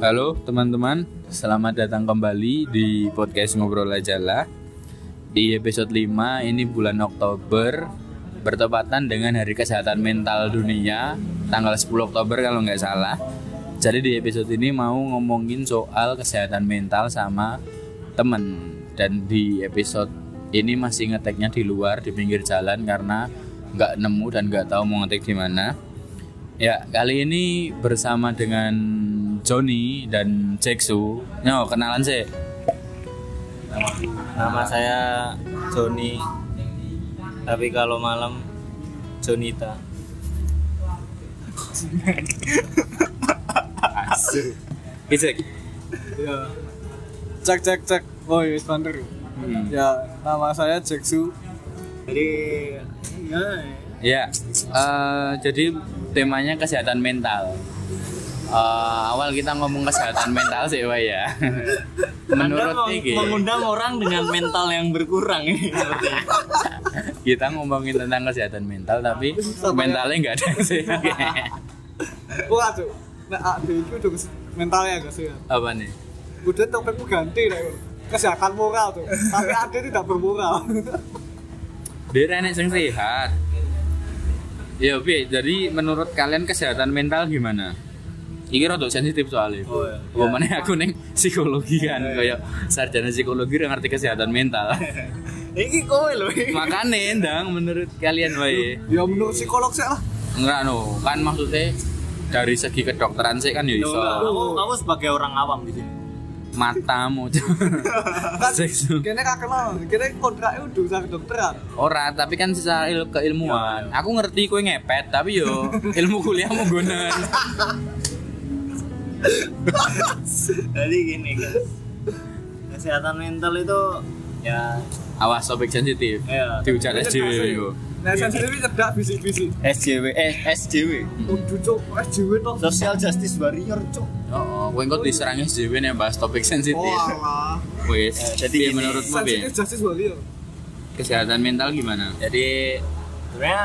Halo teman-teman, selamat datang kembali di podcast Ngobrol Aja lah. Di episode 5 ini bulan Oktober bertepatan dengan Hari Kesehatan Mental Dunia tanggal 10 Oktober kalau nggak salah. Jadi di episode ini mau ngomongin soal kesehatan mental sama temen dan di episode ini masih ngeteknya di luar di pinggir jalan karena nggak nemu dan nggak tahu mau ngetek di mana. Ya kali ini bersama dengan Joni dan Jeksu. Yo kenalan sih. Nama saya Joni. Tapi kalau malam Jonita. Asu. Ya. Cek cek cek. Oh, yes. Hmm. Ya, nama saya Jeksu. Jadi ya Ya, eh, jadi temanya kesehatan mental. Eh, awal kita ngomong kesehatan mental sih, Wah ya. Anda Menurut meng- Iki, mengundang orang dengan mental yang berkurang kita ngomongin tentang kesehatan mental, tapi mentalnya nggak ada sih. Wah, tuh. Nah, ada itu udah mentalnya gak sih? Apa nih? Udah topikmu ganti lah. Kesehatan moral tuh. Tapi ada tidak bermoral. Dia enek sing sehat. Ya, Bi, jadi menurut kalian kesehatan mental gimana? Iki rada sensitif soalnya. Oh, iya. Apa meneh aku neng psikologi kan, kayak sarjana psikologi udah ngerti kesehatan mental. Iki kowe lho. iki. Makanya ndang menurut kalian wae. ya menurut psikolog sih lah. Enggak no, kan maksudnya dari segi kedokteran sih kan ya Loh, iso Aku, aku sebagai orang awam di sini. matamu Kan kene gak kenal. Kene kontraknya udah usah kedokteran. ora tapi kan secara il keilmuan aku ngerti kowe ngepet tapi yo ilmu kuliahmu gunen Jadi gini guys. Kesehatan mental itu ya awas topik sensitif ya dihujat SJW Nah, sensitif cedak bisik-bisik. SJW eh SJW. Udah cuk, SJW toh. Social Justice Warrior, Cuk. oh kowe kok diserang SJW nih bahas topik sensitif Oh, alah. wes Eh, jadi menurutmu Sensitif justice warrior. kesehatan mental gimana Jadi sebenarnya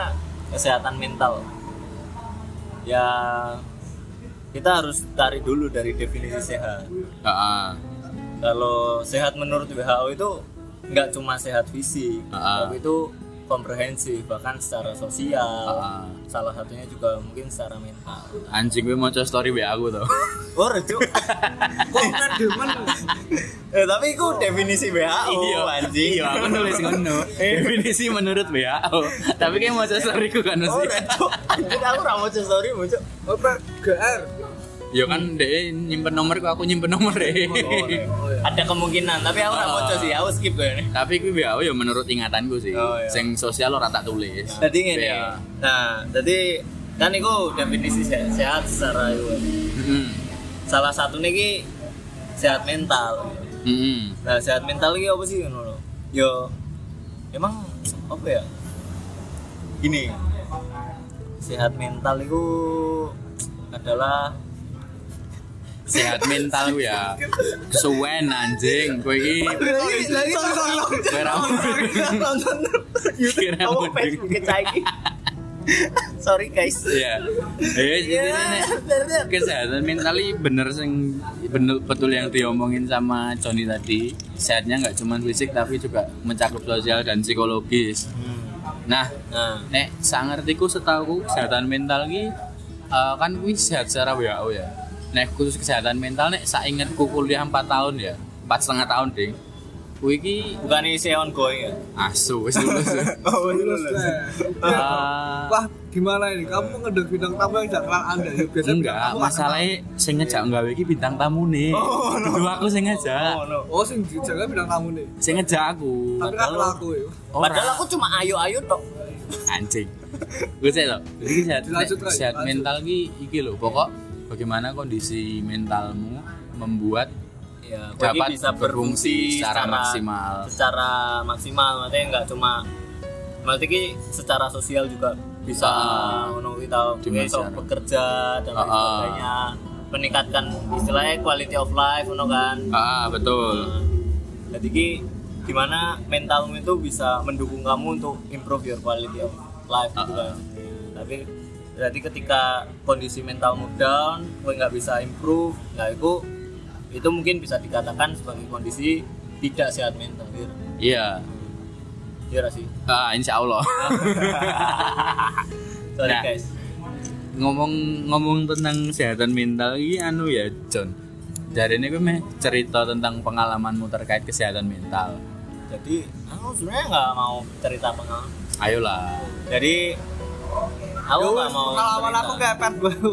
kesehatan mental ya kita harus tarik dulu dari definisi sehat. Heeh. Kalau sehat menurut WHO itu nggak cuma sehat fisik, Ah. tapi itu komprehensif bahkan secara sosial. Ah. Salah satunya juga mungkin secara mental. anjing gue mau story WA aku tau Oh, Rejo. Kok kan demen? eh, tapi itu definisi WHO anjing. iya aku nulis ngono definisi menurut WHO tapi kayak mau story ku kan Oh. Anjing aku ra mau story, mau. Apa GR? Ya kan deh nyimpen nomorku aku nyimpen nomor deh. Ada kemungkinan, tapi aku ra mau Ah. sih, aku skip kayaknya. Tapi kuwi WHO ya menurut ingatanku sih. Oh, iya. Sing sosial ora tak tulis. Jadi ngene. Iya. Nah, jadi kan itu definisi sehat, sehat secara itu. Heeh. Salah satu nih sehat mental. Heeh. Nah, sehat mental ini apa sih lho? Yo emang apa ya? Gini. Sehat mental itu adalah Sehat mental ku ya. Kesuwen anjing kowe iki lagi lagi kowe ra nonton Facebook iki. Sorry guys. Iya. Eh jadi nek kesehatan mental ini bener sing bener betul yang diomongin sama Joni tadi. Sehatnya nggak cuma fisik tapi juga mencakup sosial dan psikologis. Nah, Nah, nek sangertiku setahu kesehatan mental ki eh, kan kuwi sehat secara WHO ya. Nek khusus kesehatan mental nek saingetku kuliah 4 tahun ya. 4 setengah tahun ding. Kuwi ki bukan isi ongoing ya. asu wis lulus. Oh, Lulus. Eh, Wah, gimana ini? Kamu ngedek bidang tamu yang jangan Anda ya. Biasanya bidang enggak, masalahnya sing ngejak nggawe iki bintang tamu nih. Oh, no. Kudu aku sing ngejak. Oh, no. Oh, sing dijaga bidang tamu nih. Sing ngejak aku. Tapi kan aku ya. Padahal aku cuma ayo-ayo tok. anjing. Gue sih loh. Jadi sehat, sehat mental ki iki loh. Pokok bagaimana kondisi mentalmu membuat Ya, Dapat bisa berfungsi secara maksimal. Secara maksimal, maksudnya nggak cuma ki secara sosial juga bisa Ah. ngono Di besok bekerja dan lain Ah, ah. sebagainya meningkatkan istilahnya quality of life ngono kan ah betul. Nah, jadi ki gimana mentalmu itu bisa mendukung kamu untuk improve your quality of life gitu kan tapi Jadi ketika kondisi mentalmu down, gue nggak bisa improve, nah itu itu mungkin bisa dikatakan sebagai kondisi tidak sehat mental. Iya, Iya. iya sih. Ah, insya Allah. Sorry Nah. guys. Ngomong-ngomong tentang kesehatan mental ini anu ya, John. Dari ini gue meh cerita tentang pengalamanmu terkait kesehatan mental. Jadi aku sebenarnya nggak mau cerita pengalaman. Ayolah. Jadi aku nggak mau. pengalaman aku kayak pet baru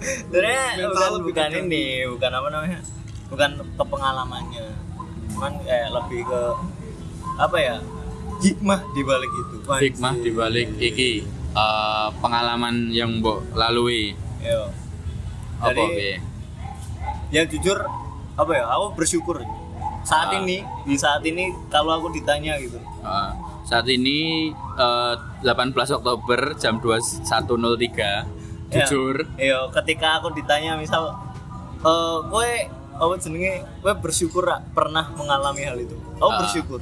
sebenarnya bukan bukan ini bukan apa namanya bukan ke pengalamannya cuman kayak lebih ke apa ya hikmah di balik itu Hikmah dibalik iki eh, pengalaman yang mbok lalui. Yo. Apa Jadi- Be? ya jujur apa ya aku bersyukur saat Ah. ini di saat ini kalau aku ditanya gitu Ah, saat ini eh, 18 Oktober jam 21.03 jujur ya ketika aku ditanya misal eh kowe apa jenenge kowe bersyukur ra pernah mengalami hal itu aku Ah. bersyukur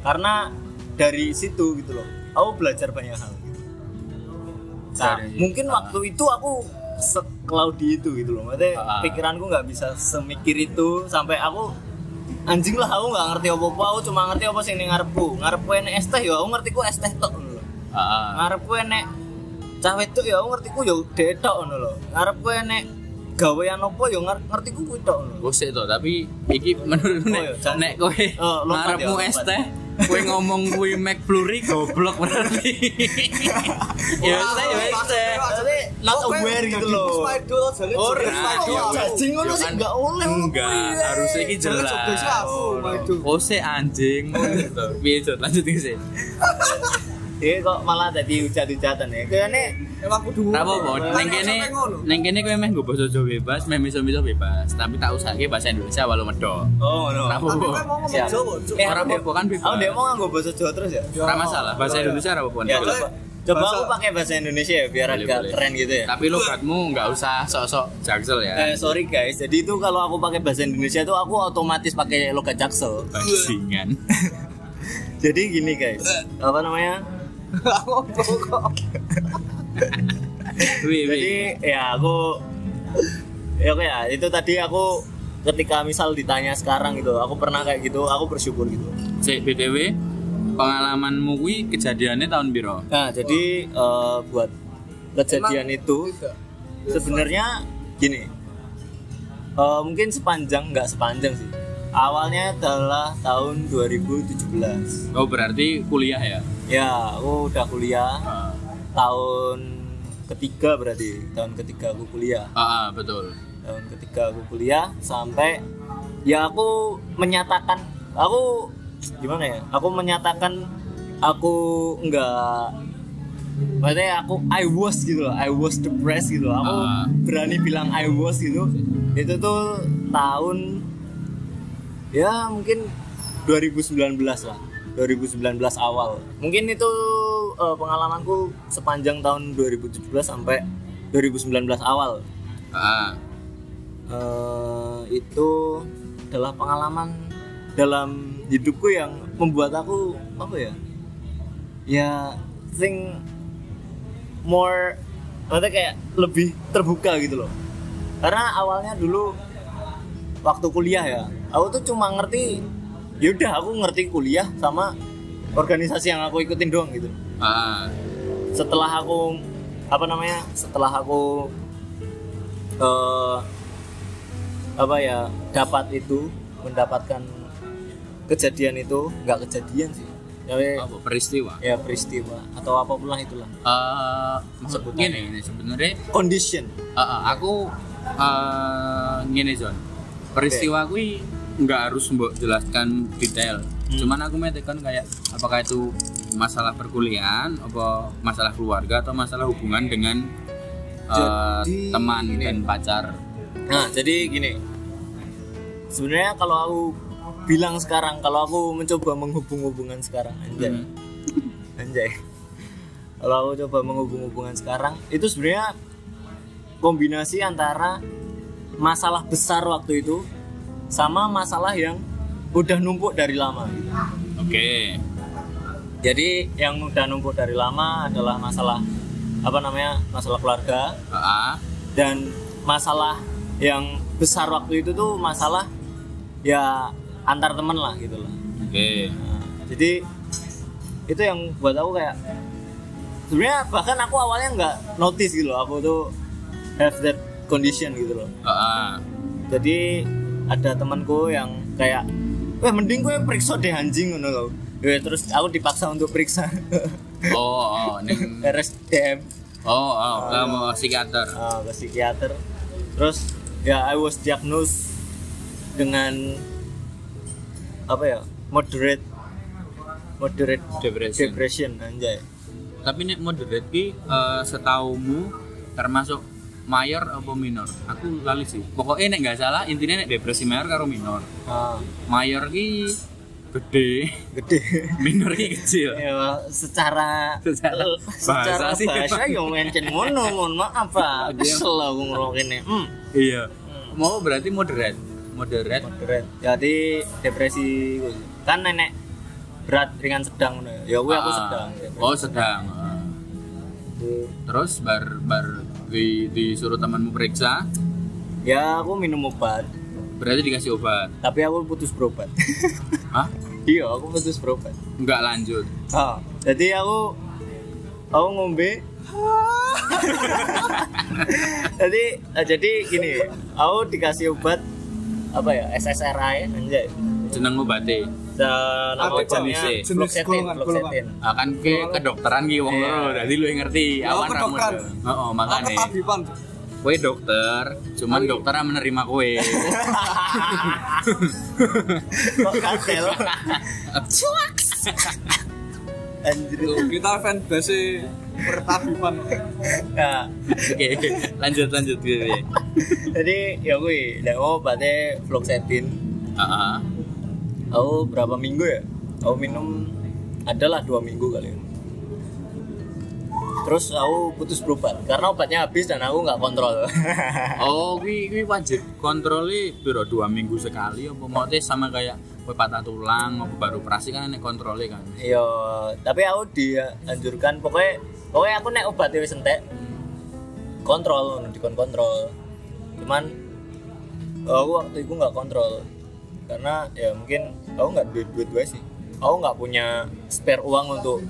karena dari situ gitu loh aku belajar banyak hal gitu. nah, Dari- mungkin ah. waktu itu aku seklaudi itu gitu loh maksudnya Ah. pikiranku nggak bisa semikir itu sampai aku anjing lah aku nggak ngerti apa-apa. Aku cuma ngerti apa ning ngarepku. Ngarepku enek es teh ya aku ngerti ku es teh tok lho. Ah, ngarepku enek cah wedok ya aku ngerti ku ya dhek tok ngono lho. Ngarepku enek gawean apa ya ngerti ku kuwi tok lho. Sih tuh, tapi iki menurut Oh, nek, jangan- nek kowe Oh, ngarepmu ya, es teh, kowe ngomong kuwi McFlurry goblok berarti. ya teh, ya. Maksudnya not aware gitu loh Ora, cacing ngono sih nggak oleh Enggak, harusnya iki jelas. Oh, se anjing. Piye? Lanjut iki sih. Iya kok malah jadi hujat-hujatan ya kayaknya emang kudu Ora apa-apa, ning kene ning kene kowe meh nggo basa Jawa bebas, meh miso-miso bebas, tapi tak usahke bahasa Indonesia walau medok. oh no Ora tapi apa-apa. kan mau ngomong. Jawa. Eh, Ora apa-apa kan bebas. aku dia mau nganggo bahasa Jawa terus ya Ora masalah, bahasa Indonesia ora apa-apa. ya coba coba Bahasa- aku pakai bahasa Indonesia ya biar Boleh, agak boleh. keren gitu ya Tapi logatmu nggak usah sok-sok jaksel ya. Eh sorry guys, jadi itu kalau aku pakai bahasa Indonesia tuh aku otomatis pakai logat jaksel. Bajingan. Jadi gini guys, apa namanya? Kok Jadi ya aku ya oke ya itu tadi aku ketika misal ditanya sekarang gitu, aku pernah kayak gitu, aku bersyukur gitu. Cek BTW pengalamanmu kuwi kejadiannya tahun biro? Nah jadi eh, buat kejadian itu sebenarnya gini, eh, mungkin sepanjang nggak sepanjang sih. Awalnya adalah tahun 2017. Oh berarti kuliah ya? Ya, aku udah kuliah. Tahun ketiga berarti. Tahun ketiga aku kuliah. Ah, ah, betul. tahun ketiga aku kuliah sampai ya aku menyatakan aku gimana ya? Aku menyatakan aku enggak maksudnya aku I was gitu loh. I was depressed gitu loh. Aku Ah. berani bilang I was gitu. Itu tuh tahun ya mungkin 2019 lah 2019 awal. Mungkin itu eh, pengalamanku sepanjang tahun 2017 sampai 2019 awal. Ah, Eh, itu adalah pengalaman dalam hidupku yang membuat aku apa ya? Ya think more maksudnya kayak lebih terbuka gitu loh. Karena awalnya dulu waktu kuliah ya aku tuh cuma ngerti yaudah aku ngerti kuliah sama organisasi yang aku ikutin doang gitu ah, setelah aku apa namanya setelah aku eh apa ya dapat itu mendapatkan kejadian itu nggak kejadian sih ya, apa peristiwa? ya peristiwa atau apa pun lah itulah Eh, Sebutannya. gini, gini sebenarnya condition ah, ah, aku eh gini John. Peristiwa kuwi nggak harus mbok jelaskan detail. Hmm. Cuman aku metekan kayak apakah itu masalah perkuliahan, apa masalah keluarga atau masalah hubungan dengan Jadi, teman gini. dan pacar. nah jadi gini sebenarnya kalau aku bilang sekarang kalau aku mencoba menghubung-hubungan sekarang anjay Hmm. anjay kalau aku coba menghubung-hubungan sekarang itu sebenarnya kombinasi antara masalah besar waktu itu sama masalah yang udah numpuk dari lama gitu. Oke. jadi yang udah numpuk dari lama adalah masalah apa namanya masalah keluarga Ah, dan masalah yang besar waktu itu tuh masalah ya antar temen lah gitu lah oke. Nah, jadi itu yang buat aku kayak sebenarnya bahkan aku awalnya nggak notice gitu loh aku tuh have that condition gitu loh Ah, jadi ada temanku yang kayak wah mending gue periksa deh anjing ngono loh Ya, terus aku dipaksa untuk periksa. Oh, oh, neng, RSDM oh, oh, kamu psikiater. uh, ke psikiater. Terus ya I was diagnosed dengan apa ya? Moderate moderate Depression. depression anjay. Tapi nek moderate ki eh, setaumu termasuk mayor apa minor? Aku lali sih. Pokoknya nek nggak salah intinya nek depresi mayor karo minor. Ah, Mayor ki gede, gede minor ki kecil. ya secara Secara bahasa secara sih bahasa yang mencen ngono mohon maaf pak kesel aku hmm. Iya. Mau berarti moderate. Moderate. moderate jadi depresi kan nenek berat ringan sedang ya. ya gue aku Ah, sedang Oh, sedang. Terus bar bar di disuruh temanmu periksa, ya aku minum obat berarti dikasih obat. tapi aku putus berobat Hah? iya aku putus berobat Enggak lanjut. ah jadi aku aku ngombe jadi eh, jadi gini aku dikasih obat apa ya SSRI anjay Jeneng obate. Dan Apa nama jenisnya? obatnya Jenis fluoxetine golongan, fluoxetine. Akan ke kedokteran ki wong Iya. loro dadi lu ngerti Ya, awan aku ra dokter. model. Heeh, Aku makane. ketabiban kowe dokter cuman dokter yang menerima kowe. Kok katel anjir kita fanbase pertabiban nah. Oke lanjut lanjut gitu ya jadi ya gue dan aku obatnya fluoxetine. Heeh. Aku berapa minggu ya? Aku minum adalah dua minggu kali. Ya. terus aku putus berobat karena obatnya habis dan aku nggak kontrol. Oh kuwi kuwi wajib kontrolnya biro dua minggu sekali apa mau sama kayak kowe patah tulang apa baru operasi kan nek kontrolnya kan? Iya tapi aku dianjurkan pokoknya pokoknya aku nek obatnya wis entek. Kontrol dikon kontrol. Cuman aku waktu itu nggak kontrol. Karena ya mungkin aku nggak duit duit gue sih? Aku nggak punya spare uang untuk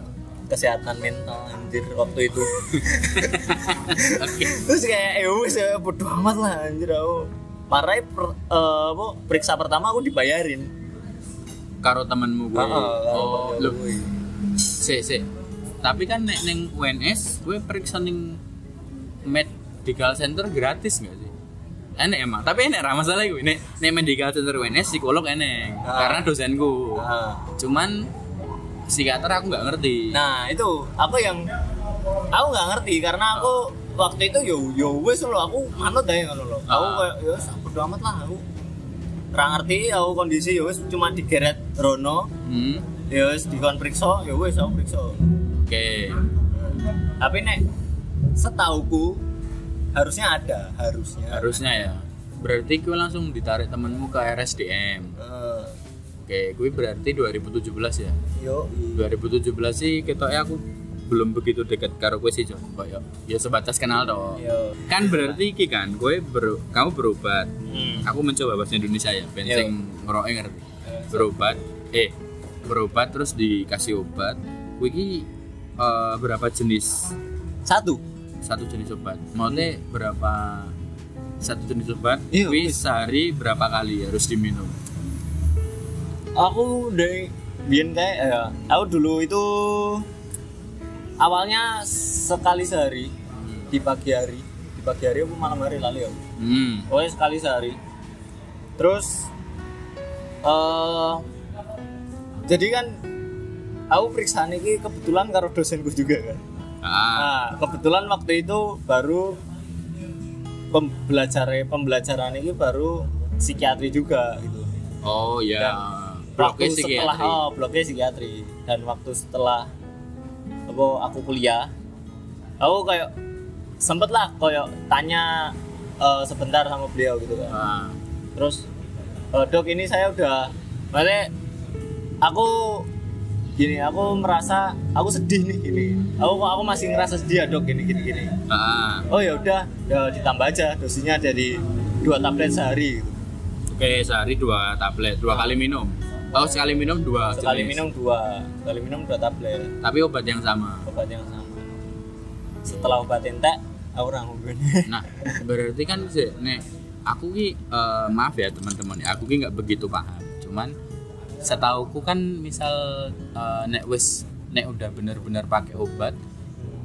kesehatan mental anjir waktu itu. Oke. Terus kayak ya wis ya bodo amat lah anjir aku. Marah per, eh, apa, periksa pertama aku dibayarin. Karo temenmu gue. Ah, ah, oh lu. si si. Tapi kan nek neng UNS gue periksa neng medical center gratis nggak enek emang. Tapi enek ramah masalah gue nek nek medical center UNS psikolog enek. Ah. karena dosenku. Nah, cuman psikiater aku nggak ngerti. Nah itu. Aku yang aku nggak ngerti. Karena aku waktu itu yo yo wes lo aku manut aja ngono lo. Aku Ah. kayak yo bodo amat lah aku Ra ngerti aku kondisi yo wes cuma digeret Rono. Hmm, yo wes dikon periksa yo wes aku periksa. Oke. Tapi nek setauku harusnya ada harusnya. Harusnya ya. Berarti gue langsung ditarik temenmu ke RSDM Eh, oke gue berarti 2017 ya? Yo 2017 sih ketoknya aku belum begitu dekat karo gue sih Jon kayak ya sebatas kenal toh yo. Kan berarti iki kan gue ber, kamu berobat. Hmm. aku mencoba bahasa Indonesia ya Iya. benteng ngerokok ngerti. Berobat eh berobat terus dikasih obat. Gue iki eh, berapa jenis? Satu satu jenis obat. Maksudnya berapa satu jenis obat? Iya, sehari berapa kali harus diminum? Aku dari Bian kayak ya, aku dulu itu awalnya sekali sehari di pagi hari. Di pagi hari aku malam hari lalu ya hmm. Pokoknya sekali sehari. Terus eh jadi kan aku periksa ini kebetulan karo dosenku juga kan nah kebetulan waktu itu baru pembelajaran pembelajaran ini baru psikiatri juga gitu. Oh ya waktu bloknya setelah psikiatri. oh, bloknya psikiatri. Dan waktu setelah apa aku kuliah aku kayak sempet lah kayak tanya eh, sebentar sama beliau gitu kan. Ah, terus "Eh, dok ini saya udah maksudnya aku gini aku merasa aku sedih nih gini aku aku masih ngerasa sedih ya dok gini gini gini Ah, oh ya udah ya ditambah aja dosinya dari dua tablet sehari gitu. oke sehari dua tablet, dua kali minum. Oh sekali minum dua. sekali jenis. minum dua sekali minum dua tablet Tapi obat yang sama. obat yang sama setelah obat entek aku orang Nah, berarti kan sih, nek aku ki eh, maaf ya teman-teman, aku ki nggak begitu paham. Cuman setauku kan misal eh, nek wis nek udah bener-bener pakai obat,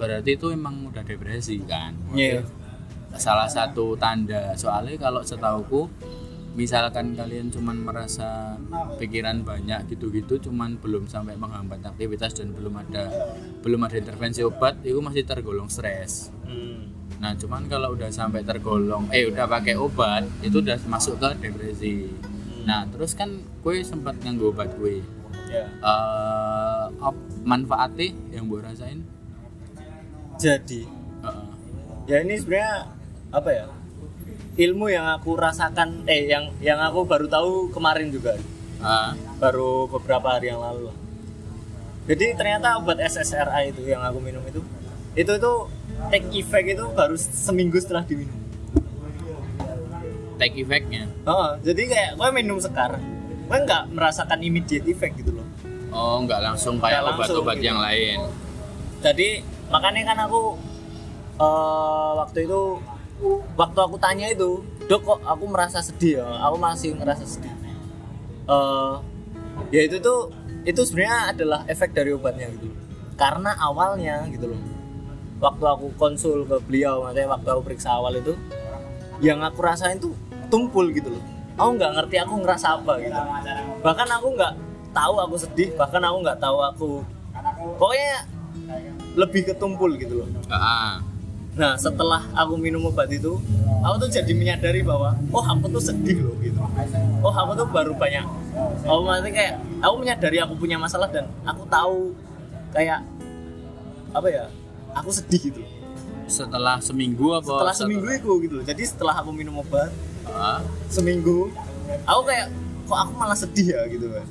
berarti itu emang udah depresi kan. Iya. Salah satu tanda soalnya kalau setauku misalkan kalian cuman merasa pikiran banyak gitu-gitu cuman belum sampai menghambat aktivitas dan belum ada belum ada intervensi obat itu masih tergolong stres Hmm. Nah, cuman kalau udah sampai tergolong, eh udah pakai obat, itu udah masuk ke depresi. Nah, terus kan kue sempat nganggo obat kue. ya. Eh, op- manfaatnya yang gue rasain? jadi. Heeh. ya ini sebenarnya apa ya? Ilmu yang aku rasakan eh yang yang aku baru tahu kemarin juga. Ah, baru beberapa hari yang lalu jadi ternyata obat SSRI itu yang aku minum itu itu itu take effect itu baru seminggu setelah diminum take effect-nya. oh, jadi kayak gue minum sekarang gue nggak merasakan immediate effect gitu loh Oh, nggak langsung kayak obat-obat gitu. yang lain. jadi makanya kan aku eh, waktu itu waktu aku tanya itu dok kok aku merasa sedih ya aku masih ngerasa sedih Eh, ya itu tuh itu sebenarnya adalah efek dari obatnya gitu karena awalnya gitu loh waktu aku konsul ke beliau maksudnya waktu aku periksa awal itu yang aku rasain tuh tumpul gitu loh. Aku nggak ngerti aku ngerasa apa gitu. Bahkan aku nggak tahu aku sedih bahkan aku nggak tahu aku pokoknya lebih ketumpul gitu loh. Ah, nah setelah aku minum obat itu aku tuh jadi menyadari bahwa oh aku tuh sedih loh gitu. Oh aku tuh baru banyak. Oh maksudnya kayak aku menyadari aku punya masalah dan aku tahu kayak apa ya aku sedih gitu. Setelah seminggu apa? setelah seminggu itu gitu loh. Jadi setelah aku minum obat Seminggu. Aku kayak kok aku malah sedih ya gitu kan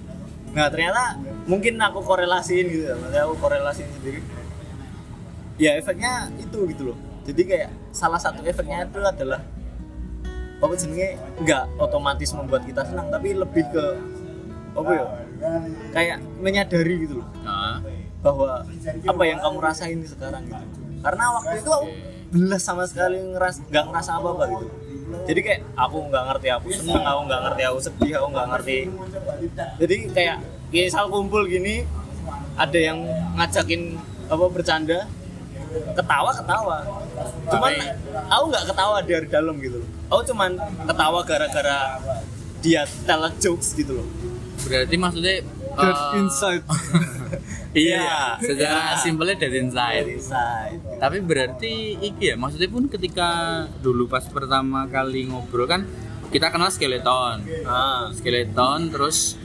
nah ternyata mungkin aku korelasiin gitu ya maksudnya aku korelasiin sendiri. Ya efeknya itu gitu loh. Jadi kayak salah satu efeknya itu adalah apa jenenge? Nggak otomatis membuat kita senang tapi lebih ke apa ya? Kayak menyadari gitu loh. Ah. bahwa apa yang kamu rasain sekarang gitu. Karena waktu itu aku belas sama sekali ngeras nggak ngerasa apa apa gitu jadi kayak aku nggak ngerti aku seneng aku nggak ngerti aku sedih aku nggak ngerti. Jadi kayak misal kumpul gini ada yang ngajakin apa bercanda ketawa ketawa. Cuman aku nggak ketawa dari dalam gitu loh. Aku cuman ketawa gara-gara dia tell jokes gitu loh. Berarti maksudnya eh, inside Iya, Iya. secara simpelnya dari inside. dari side Tapi berarti iki ya, maksudnya pun ketika dulu pas pertama kali ngobrol kan kita kenal skeleton. ah Skeleton terus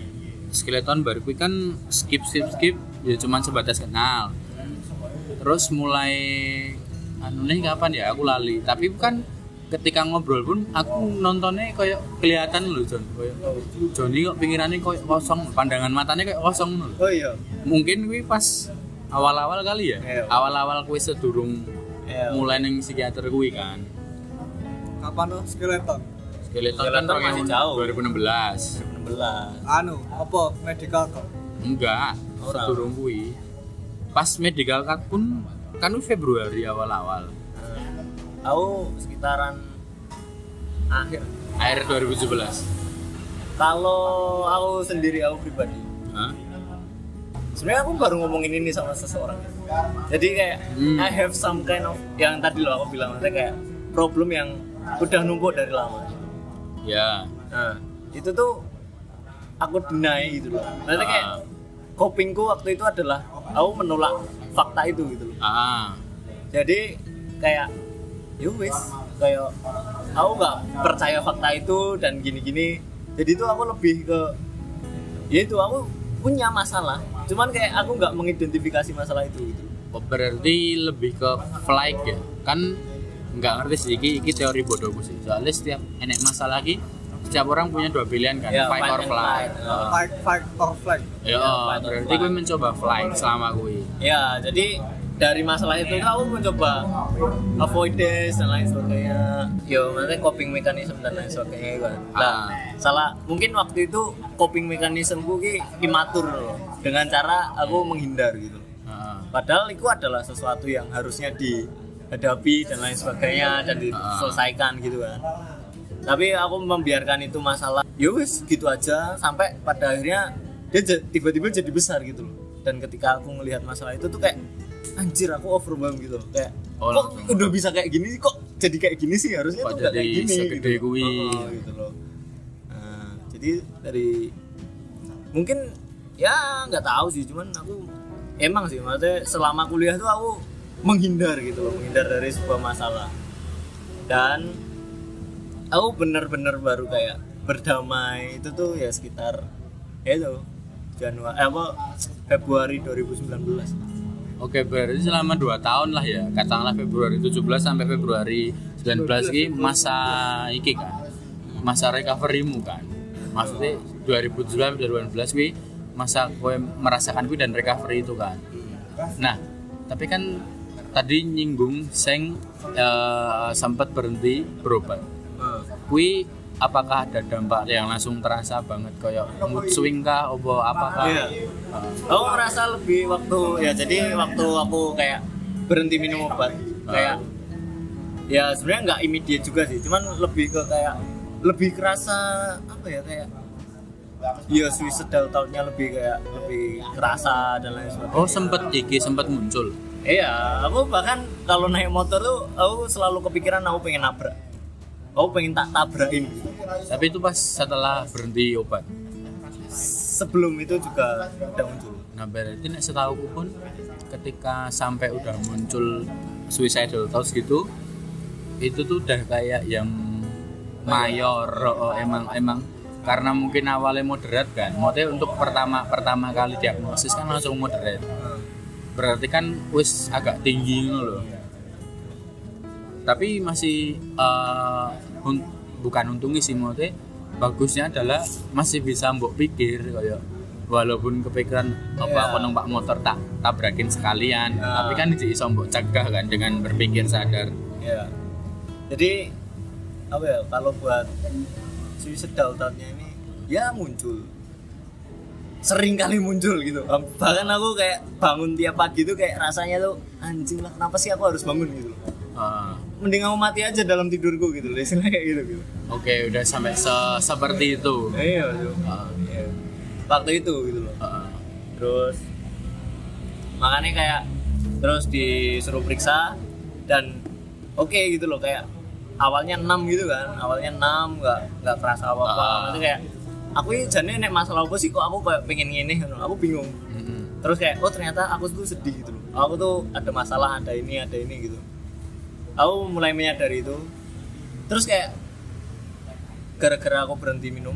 skeleton baru kan skip skip skip ya cuman sebatas kenal. Terus mulai anu nih kapan ya aku lali. Tapi kan ketika ngobrol pun aku nontonnya kayak kelihatan loh John. Kayak Johnny kok pikirannya kayak kosong, pandangan matanya kayak kosong loh. oh iya Mungkin kuwi pas awal-awal kali ya. Iya. Awal-awal kuwi sedurung Iya. mulai neng psikiater kuwi kan. kapan tuh skeleton Skeleton, Skeleton kan masih tahun jauh. 2016. 16 anu apa medical kok Enggak, sedurung kuwi. Pas medical card pun kan Februari awal-awal. Aku sekitaran akhir Akhir 2017. kalau aku sendiri aku pribadi Hah? sebenarnya aku baru ngomongin ini sama seseorang jadi kayak Hmm. I have some kind of yang tadi loh aku bilang maksudnya kayak problem yang udah numpuk dari lama Ya. nah itu tuh aku deny gitu loh maksudnya kayak Ah. copingku waktu itu adalah aku menolak fakta itu gitu loh Ah. jadi kayak wis kayak aku nggak percaya fakta itu dan gini-gini jadi itu aku lebih ke ya itu aku punya masalah cuman kayak aku nggak mengidentifikasi masalah itu gitu Oh, berarti lebih ke flight ya. Kan nggak ngerti sih iki, iki teori bodohku sih. Soalnya setiap enek masalah lagi setiap orang punya dua pilihan kan, Ya, fight fight or flight. flight. Heeh. fight fight or flight Ya, fight or berarti gue mencoba flight selama gue. ya jadi dari masalah itu tuh aku mencoba avoidance dan lain sebagainya. Yo maksudnya coping mechanism dan lain sebagainya gitu kan. Nah Ah. salah mungkin waktu itu coping mechanism gue imatur loh. Dengan cara aku menghindar gitu. Padahal itu adalah sesuatu yang harusnya dihadapi dan lain sebagainya dan diselesaikan gitu kan. Tapi aku membiarkan itu masalah. Ya wis gitu aja. Sampai pada akhirnya dia tiba-tiba jadi besar gitu loh. Dan ketika aku ngelihat masalah itu tuh kayak anjir aku overwhelmed gitu kayak Oh, kok langsung. udah bisa kayak gini? Kok jadi kayak gini sih? Harusnya Kok tuh nggak kayak jadi gini gitu. kui. Oh, gitu loh. Nah, jadi dari mungkin ya nggak tahu sih. Cuman aku emang sih. Maksudnya selama kuliah tuh aku menghindar gitu loh. Menghindar dari sebuah masalah. Dan aku bener-bener baru kayak berdamai. Itu tuh ya sekitar ya itu Januari eh, apa Februari 2019 Oke, berarti selama 2 tahun lah ya. Katakanlah Februari 17 sampai Februari 19 ini masa iki kan. Masa recoverymu kan. Maksudnya 2017 2018 ini masa gue merasakan gue dan recovery itu kan. Nah, tapi kan tadi nyinggung seng eh, sempat berhenti berobat. Kui apakah ada dampak yang langsung terasa banget kayak mood swing kah opo apakah? Iya. Eh, aku ngerasa lebih waktu ya jadi waktu aku kayak berhenti minum obat kayak ya sebenarnya nggak immediate juga sih cuman lebih ke kayak lebih kerasa apa ya kayak ya suicidal thought-nya lebih kayak lebih kerasa dan lain sebagainya Oh sempet iki sempet muncul. iya aku bahkan kalau naik motor tuh aku selalu kepikiran aku pengen nabrak aku pengen tak tabrakin Tapi itu pas setelah berhenti obat. sebelum itu juga udah muncul. Nah berarti nek setahu pun ketika sampai udah muncul suicidal thoughts gitu itu tuh udah kayak yang mayor oh, emang emang. Karena mungkin awalnya moderat kan. Maksudnya untuk pertama pertama kali diagnosis kan langsung moderat. Berarti kan wis agak tinggi loh tapi masih un- bukan untungnya sih maksudnya bagusnya adalah masih bisa mbok pikir kayak walaupun kepikiran apa aku numpak motor tak tabrakin sekalian Ya. tapi kan jadi iso mbok cegah kan dengan berpikir sadar. Ya jadi apa ya kalau buat suicidal thought-nya ini ya muncul. Sering kali muncul gitu. Bahkan aku kayak bangun tiap pagi tuh kayak rasanya tuh anjing lah kenapa sih aku harus bangun? gitu. Ah, mending aku mati aja dalam tidurku gitu loh istilahnya kayak gitu gitu oke udah sampai se- seperti itu iya tuh Ah, Iya. waktu itu gitu loh ah. terus makanya kayak terus disuruh periksa dan oke gitu loh kayak awalnya 6 gitu kan awalnya 6 nggak nggak kerasa apa apa Ah. nanti kayak aku ini jadinya nek masalah apa sih kok aku kayak pengen gini gitu. aku bingung Mm-mm. terus kayak oh ternyata aku tuh sedih gitu loh aku tuh ada masalah ada ini ada ini gitu aku mulai menyadari itu. Terus kayak gara-gara aku berhenti minum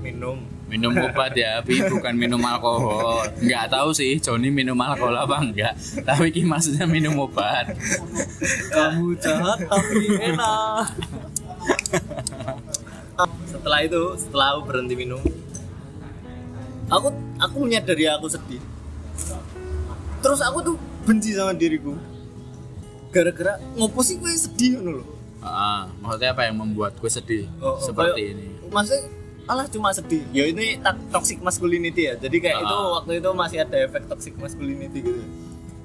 minum. Minum obat ya tapi bukan minum alkohol. Nggak tahu sih Joni minum alkohol apa enggak. Tapi ki maksudnya minum obat. Kamu jahat tapi enak. Setelah itu setelah aku berhenti minum aku aku menyadari aku sedih. Terus aku tuh benci sama diriku gara-gara ngopo sih gue sedih ngono loh Ah, maksudnya apa yang membuat gue sedih? Oh, oh, seperti kayak- ini. maksudnya alah cuma sedih. Ya ini toxic masculinity ya. Jadi kayak Ah. itu waktu itu masih ada efek toxic masculinity gitu.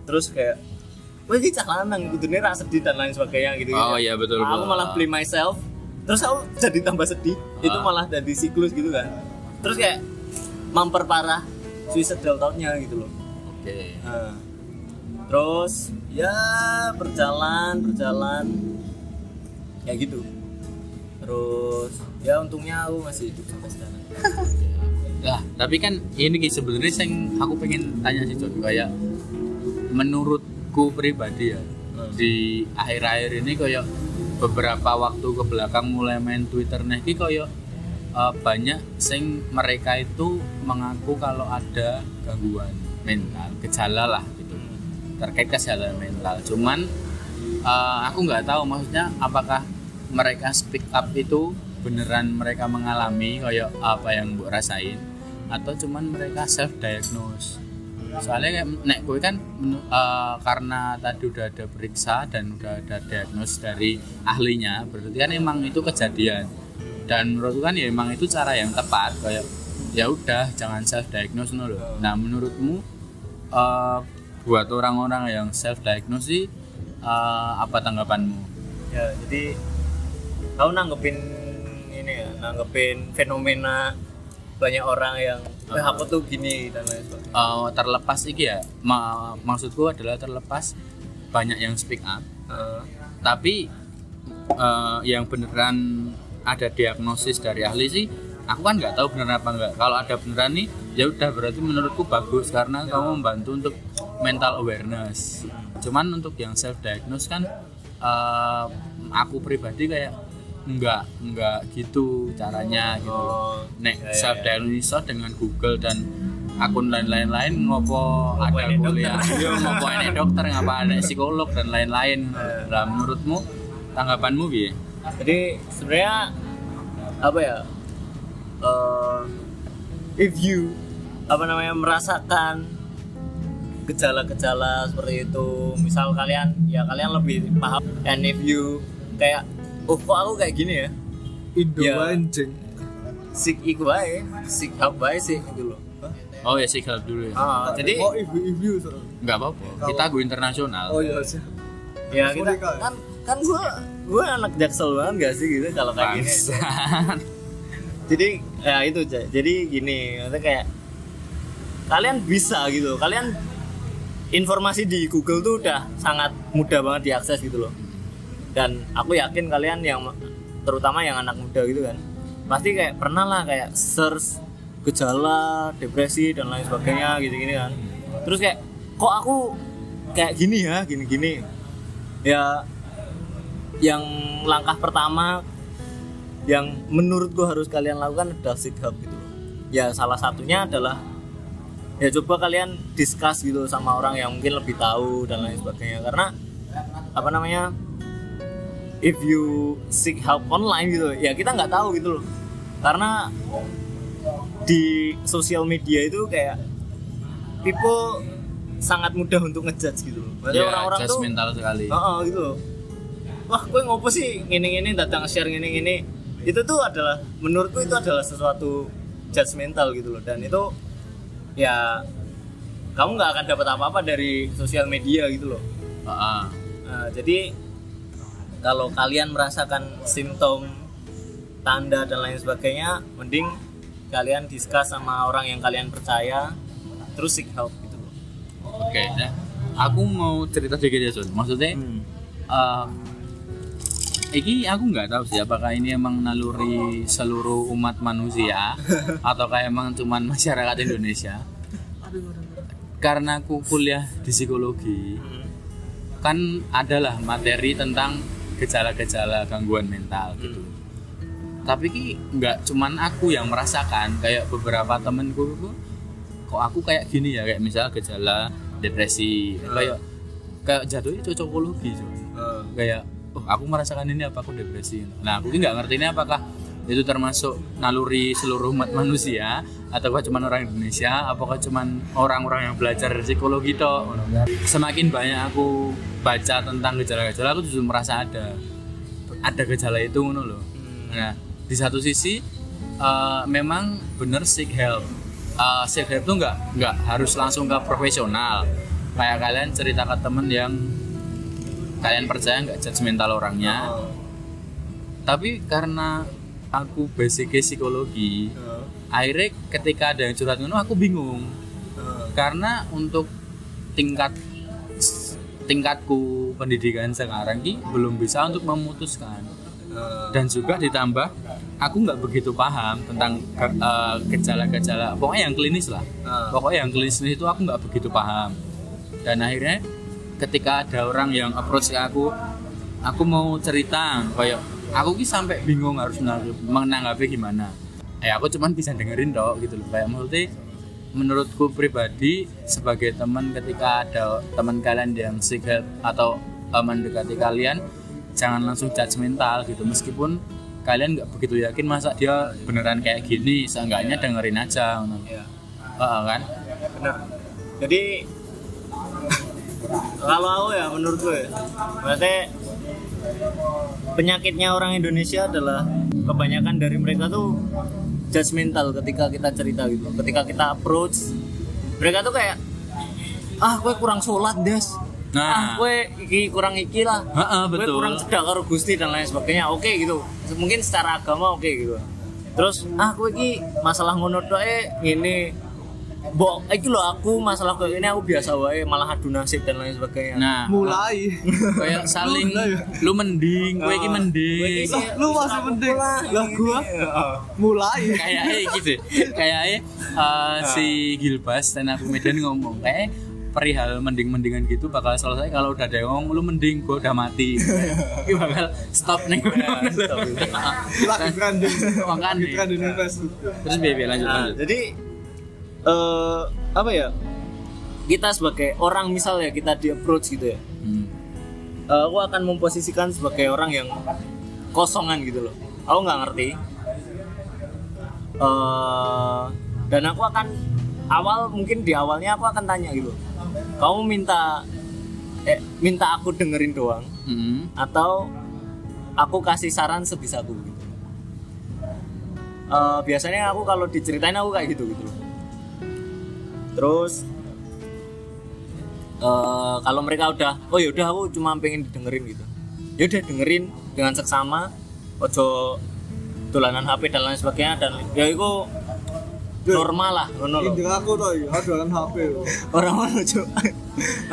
Terus kayak Wah ini cah lanang gitu nih rasa sedih dan lain sebagainya gitu Oh, iya, betul, aku betul. malah blame myself. Terus aku jadi tambah sedih. Itu Ah. malah jadi siklus gitu kan. Terus kayak memperparah suicidal thought-nya gitu loh. Oke. Nah, terus ya berjalan berjalan. Ya gitu. Terus ya untungnya aku masih hidup sampai sekarang. Lah, tapi kan ini sebenarnya yang aku pengen tanya sih Jon kayak menurutku pribadi ya Hmm. di akhir-akhir ini kayak beberapa waktu ke belakang mulai main Twitter nih kayak eh, banyak sing mereka itu mengaku kalau ada gangguan mental, gejala lah terkait kesehatan mental. Cuman eh, aku nggak tahu maksudnya apakah mereka speak up itu beneran mereka mengalami kayak apa yang mbok rasain atau cuman mereka self diagnose soalnya kayak nek gue kan eh, karena tadi udah ada periksa dan udah ada diagnos dari ahlinya berarti kan emang itu kejadian. Dan menurutku kan ya emang itu cara yang tepat kayak ya udah jangan self diagnose nah menurutmu eh, buat orang-orang yang self diagnose sih eh, apa tanggapanmu? Ya jadi kau nanggepin ini ya nanggepin fenomena banyak orang yang eh, aku tuh gini dan lain sebagainya. Eh, terlepas iki ya ma- maksudku adalah terlepas banyak yang speak up. Eh, tapi eh, yang beneran ada diagnosis dari ahli sih aku kan nggak tahu beneran apa enggak kalau ada beneran nih ya udah berarti menurutku bagus karena kamu membantu untuk mental awareness. Cuman untuk yang self diagnose kan eh, aku pribadi kayak enggak enggak gitu caranya gitu. Oh, nek Ya, ya, self diagnosis dengan Google dan akun lain-lain lain ngopo ada kuliah. Iya, ngopo ini dokter ngapa ada psikolog dan lain-lain. Lah menurutmu tanggapanmu bi jadi sebenarnya apa ya eh, if you apa namanya merasakan gejala-gejala seperti itu. Misal kalian ya kalian lebih paham and if you kayak oh kok aku kayak gini ya? Indo Ya. anjing. Sik iku bae sik help bae sih gitu loh. Oh ya sih help dulu ya. Ah, jadi oh ibu ibu nggak apa-apa. Kita go internasional. Oh iya sih. Ya kita kan kan gua gua anak jaksel banget gak sih gitu kalau kayak gini? Jadi ya itu jadi gini maksudnya kayak kalian bisa gitu. Kalian informasi di Google tuh udah sangat mudah banget diakses gitu loh. Dan aku yakin kalian yang terutama yang anak muda gitu kan pasti kayak pernah lah kayak search gejala depresi dan lain sebagainya gitu gini kan. Terus kayak kok aku kayak gini ya gini gini ya yang langkah pertama yang menurut gua harus kalian lakukan adalah seek help gitu. Ya salah satunya adalah ya coba kalian discuss gitu sama orang yang mungkin lebih tahu dan lain sebagainya karena apa namanya if you seek help online gitu ya kita nggak tahu gitu loh karena di sosial media itu kayak people sangat mudah untuk ngejudge gitu loh. Maksudnya ya orang-orang tuh judgmental sekali Heeh, gitu loh. Wah, gue ngopo sih ngene-ngene datang share ngene-ngene. Itu tuh adalah menurutku itu adalah sesuatu judgmental gitu loh dan itu ya kamu nggak akan dapat apa-apa dari sosial media gitu loh. Heeh. Nah, jadi kalau kalian merasakan simptom tanda dan lain sebagainya, mending kalian discuss sama orang yang kalian percaya terus seek help gitu loh. oke ya aku mau cerita sedikit ya Sun maksudnya eh, Iki aku nggak tahu sih apakah ini emang naluri seluruh umat manusia atau kayak emang cuman masyarakat Indonesia. Karena aku kuliah di psikologi, kan adalah materi tentang gejala-gejala gangguan mental gitu. Tapi ki nggak cuman aku yang merasakan, kayak beberapa temenku kok aku kayak gini ya? Kayak misalnya gejala depresi, kayak kayak jatuhnya cocokologi cuy. Kayak oh aku merasakan ini apa aku depresi? Nah aku nggak ngerti ini apakah itu termasuk naluri seluruh umat manusia atau cuma orang Indonesia apakah cuma orang-orang yang belajar psikologi toh semakin banyak aku baca tentang gejala-gejala aku justru merasa ada ada gejala itu ngono loh nah di satu sisi eh, memang bener seek help Eh, seek help tuh nggak nggak harus langsung ke profesional. Kayak kalian cerita ke temen yang kalian percaya nggak judgmental orangnya? Tapi karena aku basicnya psikologi akhirnya ketika ada yang curhat ngono aku bingung. Karena untuk tingkat tingkatku pendidikan sekarang ini belum bisa untuk memutuskan. Dan juga ditambah aku nggak begitu paham tentang eh, gejala-gejala. Pokoknya yang klinis lah. Pokoknya yang klinis itu aku nggak begitu paham. Dan akhirnya ketika ada orang yang approach ke aku aku mau cerita kayak aku ki sampai bingung harus menanggapi, gimana. Eh aku cuman bisa dengerin dong gitu loh. Kayak maksudnya menurutku pribadi sebagai teman ketika ada teman kalian yang seek help atau eh, mendekati kalian jangan langsung judgmental gitu. Meskipun kalian nggak begitu yakin masa dia beneran kayak gini seenggaknya dengerin aja ngono. Iya. Heeh, kan? Benar jadi kalau aku ya menurut gue. Berarti penyakitnya orang Indonesia adalah kebanyakan dari mereka tuh judgmental ketika kita cerita gitu. Ketika kita approach mereka tuh kayak ah gue kurang sholat des. Ah Nah. gue iki kurang iki lah. Heeh, gue betul. kurang cedak karo gusti dan lain sebagainya. Oke gitu. Mungkin secara agama oke gitu. Terus ah gue iki masalah ngono eh ini Bo, iki lho aku masalah kayak ini aku biasa wae malah adu nasib dan lain sebagainya. nah mulai. kayak saling lu mending gue iki mending. Lah, lu masih mending. lah gua mulai. Kayaknya gitu kayaknya uh, si Gilbas dan aku Medan ngomong kayak perihal mending-mendingan gitu bakal selesai kalau udah ada yang ngomong lu mending gue udah mati. Ini bakal stop nih lagi trending lagi makanya terus biar biar lanjut Nah, lanjut. jadi eh apa ya? Kita sebagai orang misalnya kita di approach gitu ya. Hmm. eh, aku akan memposisikan sebagai orang yang kosongan gitu loh. Aku nggak ngerti. eh dan aku akan awal mungkin di awalnya aku akan tanya gitu. Kamu minta eh minta aku dengerin doang Hmm. atau aku kasih saran sebisaku gitu. Eh, biasanya aku kalau diceritain aku kayak gitu gitu. Terus eh, kalau mereka udah, oh ya udah aku cuma pengen didengerin gitu. Ya udah dengerin dengan seksama, ojo tulanan HP dan lain sebagainya dan ya itu normal lah, ngono loh. Indra aku tuh ya aduan HP lho. Orang ngono cuk.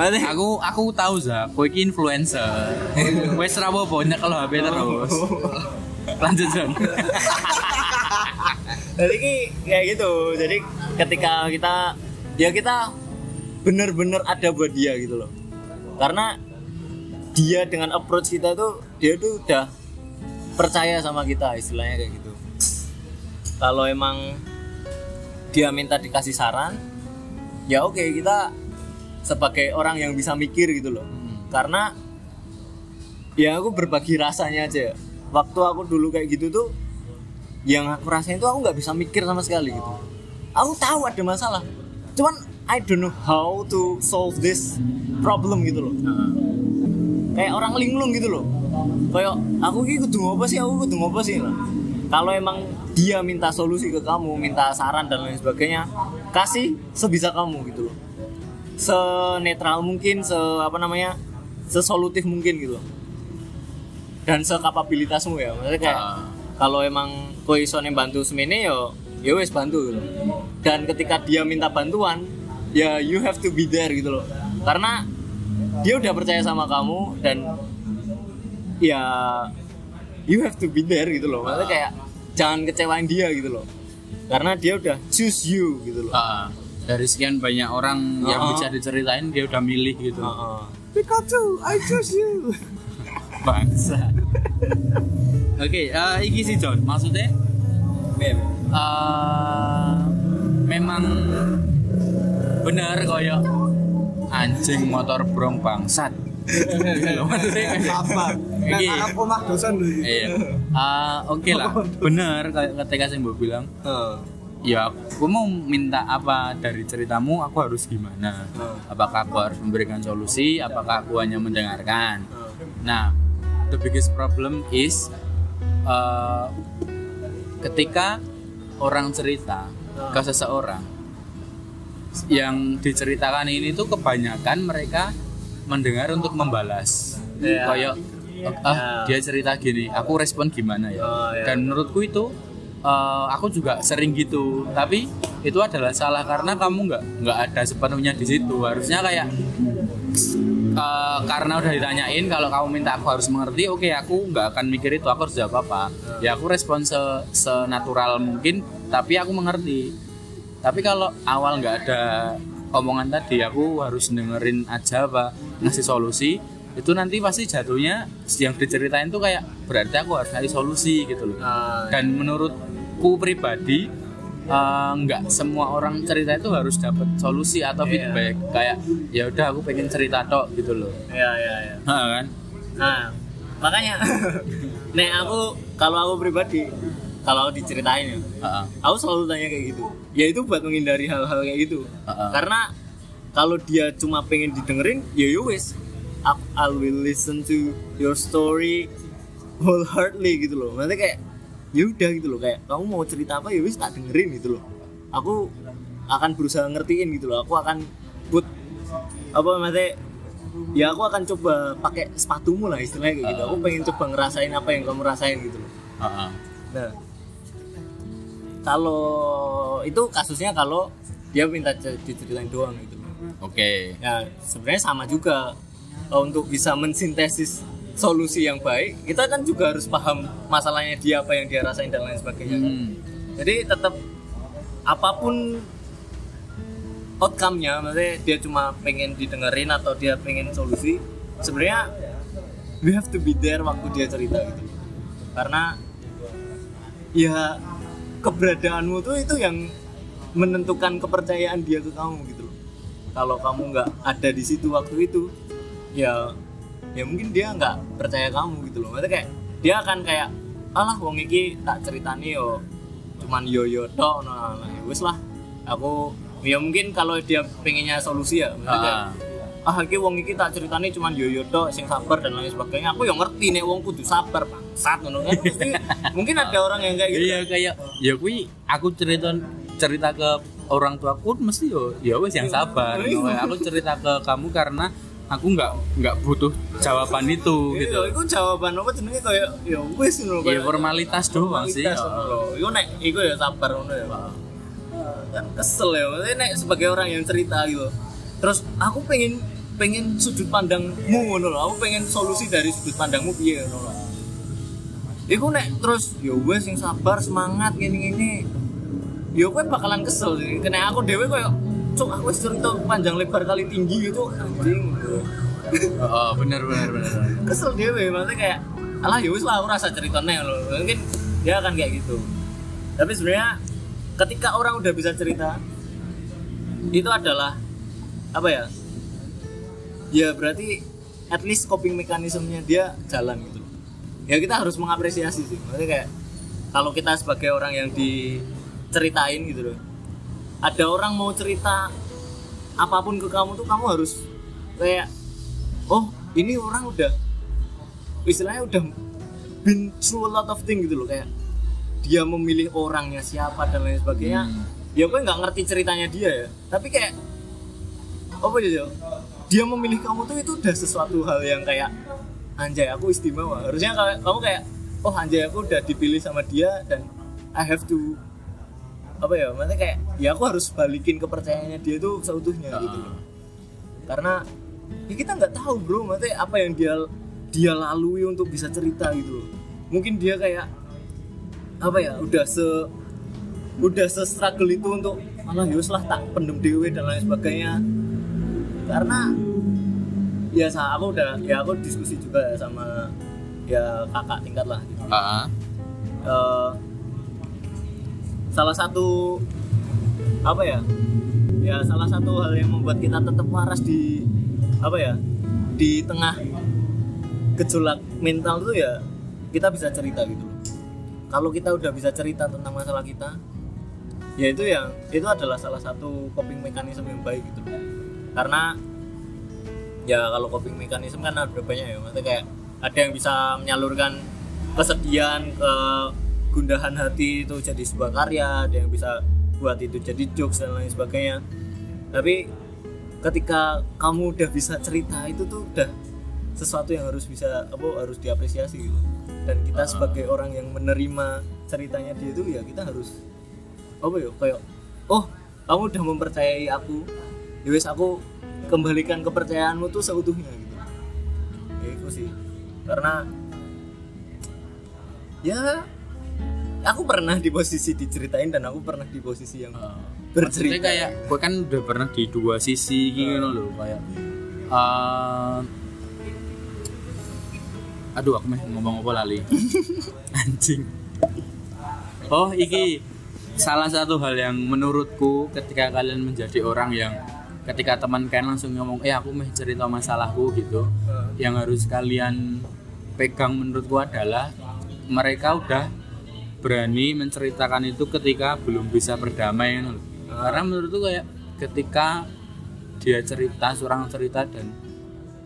Aku aku tahu za kowe iki influencer wes ra apa banyak kalau HP terus lanjut John jadi ki kayak gitu jadi ketika kita ya kita bener-bener ada buat dia gitu loh. Karena dia dengan approach kita tuh dia tuh udah percaya sama kita istilahnya kayak gitu. Kalau emang dia minta dikasih saran ya oke kita sebagai orang yang bisa mikir gitu loh. Karena ya aku berbagi rasanya aja waktu aku dulu kayak gitu tuh yang aku rasain itu aku nggak bisa mikir sama sekali gitu. Aku tahu ada masalah cuman I don't know how to solve this problem gitu loh. Kayak orang linglung gitu loh. Kayak aku ini kudu apa sih? Aku kudu apa sih? Lah kalau emang dia minta solusi ke kamu minta saran dan lain sebagainya kasih sebisa kamu gitu loh. Senetral mungkin se apa namanya sesolutif mungkin gitu loh. Dan sekapabilitasmu ya. Maksudnya kayak Ah. kalau emang kowe iso ning bantu semene yo ya wes bantu gitu. Dan ketika dia minta bantuan ya you have to be there gitu loh. Karena dia udah percaya sama kamu dan ya you have to be there gitu loh. Maksudnya kayak jangan kecewain dia gitu loh. Karena dia udah choose you gitu loh. Ah, dari sekian banyak orang yang Ah. bisa diceritain dia udah milih gitu. Heeh. Pikachu I choose you. Bangsa. Oke eh, iki sih John. Maksudnya? Eh, memang bener koyo anjing motor brong bangsat. Dosen lho iki. iya. Ah, oke lah. Bener kayak ketika saya mau bilang Heeh. ya aku mau minta apa dari ceritamu aku harus gimana? Hmm. apakah aku harus memberikan solusi? Apakah aku hanya mendengarkan? Heeh. nah the biggest problem is uh, ketika orang cerita ke seseorang yang diceritakan ini tuh kebanyakan mereka mendengar untuk membalas Iya. kayak ah dia cerita gini aku respon gimana ya Oh, iya. dan menurutku itu eh, aku juga sering gitu. Tapi itu adalah salah karena kamu nggak nggak ada sepenuhnya di situ. Harusnya kayak eh, karena udah ditanyain kalau kamu minta aku harus mengerti oke aku nggak akan mikir itu aku harus jawab apa. Ya aku respon se senatural mungkin tapi aku mengerti. Tapi kalau awal nggak ada omongan tadi aku harus dengerin aja apa ngasih solusi itu nanti pasti jatuhnya yang diceritain tuh kayak berarti aku harus ngasih solusi gitu loh Ah, dan menurutku pribadi eh, nggak semua orang cerita itu harus dapat solusi atau Iya. feedback kayak ya udah aku pengen cerita tok gitu loh Iya, iya, iya. nah, kan Nah, makanya nek aku kalau aku pribadi kalau aku diceritain ya Heeh. aku selalu tanya kayak gitu ya itu buat menghindari hal-hal kayak gitu Heeh. karena kalau dia cuma pengen didengerin ya ya wis I- will listen to your story wholeheartedly gitu loh. Maksudnya kayak ya udah gitu loh. Kayak kamu mau cerita apa ya wis tak dengerin gitu loh. Aku akan berusaha ngertiin gitu loh. Aku akan put apa maksudnya ya aku akan coba pakai sepatumu lah istilahnya kayak gitu. Aku pengen coba ngerasain apa yang kamu rasain gitu loh. Heeh. Nah, kalau itu kasusnya kalau dia minta cer- diceritain doang gitu. Oke. Ya sebenarnya sama juga untuk bisa mensintesis solusi yang baik, kita kan juga harus paham masalahnya dia apa yang dia rasain dan lain sebagainya. Hmm. Jadi tetap apa pun outcome-nya, maksudnya dia cuma pengen didengerin atau dia pengen solusi, sebenarnya we have to be there waktu dia cerita gitu. Karena ya keberadaanmu tuh itu yang menentukan kepercayaan dia ke kamu gitu loh. Kalau kamu nggak ada di situ waktu itu, ya ya mungkin dia nggak percaya kamu gitu loh. Maksudnya kayak dia akan kayak alah wong iki tak ceritani yo cuman yo yo tok nah, nah, ya wis lah aku ya mungkin kalau dia pengennya solusi ya maksudnya kayak, Ah. ah iki wong iki tak ceritani cuman yo yo tok sing sabar dan lain sebagainya aku yang ngerti nek wong kudu sabar bangsat ngono kan Mesti mungkin ada orang yang kayak gitu Iya kayak ya kui aku cerita cerita ke orang tuaku mesti yo ya wes yang sabar. Iya. Aku cerita ke kamu karena aku nggak nggak butuh jawaban itu gitu. gitu. Itu jawaban apa jenenge kayak ya wis ngono Ya formalitas doang sih. Iku nek iku ya sabar ngono ya. Kan kesel ya, maksudnya nek sebagai orang yang cerita gitu. Terus aku pengen pengen sudut pandangmu ngono lho. Aku pengen solusi dari sudut pandangmu piye ngono lho. Iku nek terus ya wis sing sabar semangat gini-gini. Ya kowe bakalan kesel sih. Kena aku dhewe koyo cuk aku cerita panjang lebar kali tinggi gitu. Anjing. Oh, benar benar benar. kesel dewe maksudnya kayak alah ya wis lah aku rasa ceritanya loh mungkin dia akan kayak gitu. Tapi sebenarnya ketika orang udah bisa cerita itu adalah apa ya? Ya berarti at least coping mekanismenya dia jalan gitu ya kita harus mengapresiasi sih. Maksudnya kayak kalau kita sebagai orang yang diceritain gitu loh ada orang mau cerita apa pun ke kamu tuh kamu harus kayak oh ini orang udah istilahnya udah been through a lot of things gitu loh. Kayak dia memilih orangnya siapa dan lain sebagainya. Hmm. ya gue nggak ngerti ceritanya dia ya. Tapi kayak apa ya dia memilih kamu tuh itu udah sesuatu hal yang kayak anjay aku istimewa. Harusnya kamu kayak oh anjay aku udah dipilih sama dia dan I have to apa ya maksudnya kayak ya aku harus balikin kepercayaannya dia tuh seutuhnya gitu loh. Karena ya kita nggak tahu bro maksudnya apa yang dia dia lalui untuk bisa cerita gitu mungkin dia kayak apa ya udah se udah se struggle itu untuk malah yus lah tak pendem dewe dan lain sebagainya. Karena ya sa aku udah ya aku diskusi juga sama ya kakak tingkat lah gitu. Ah, Eh, salah satu apa ya? Ya salah satu hal yang membuat kita tetap waras di apa ya? Di tengah gejolak mental itu ya kita bisa cerita gitu. Kalau kita udah bisa cerita tentang masalah kita ya itu yang itu adalah salah satu coping mekanisme yang baik gitu. Karena ya kalau coping mekanisme kan ada banyak ya maksudnya kayak ada yang bisa menyalurkan kesedihan ke gundahan hati itu jadi sebuah karya ada yang bisa buat itu jadi jokes dan lain sebagainya. Tapi ketika kamu udah bisa cerita itu tuh udah sesuatu yang harus bisa apa harus diapresiasi gitu. Dan kita sebagai orang yang menerima ceritanya dia itu ya kita harus apa ya kayak oh kamu udah mempercayai aku. Ya wes aku kembalikan kepercayaanmu tuh seutuhnya gitu. Ya itu sih. Karena ya aku pernah di posisi diceritain dan aku pernah di posisi yang Bercerita. Bercerita kayak gue kan udah pernah di dua sisi gitu loh kayak eh, aduh aku meh ngomong apa lali? Anjing. Oh iki salah satu hal yang menurutku ketika kalian menjadi orang yang ketika teman kalian langsung ngomong eh aku meh cerita masalahku gitu yang harus kalian pegang menurutku adalah mereka udah berani menceritakan itu ketika belum bisa berdamai lho. karena menurutku kayak ketika dia cerita seorang cerita dan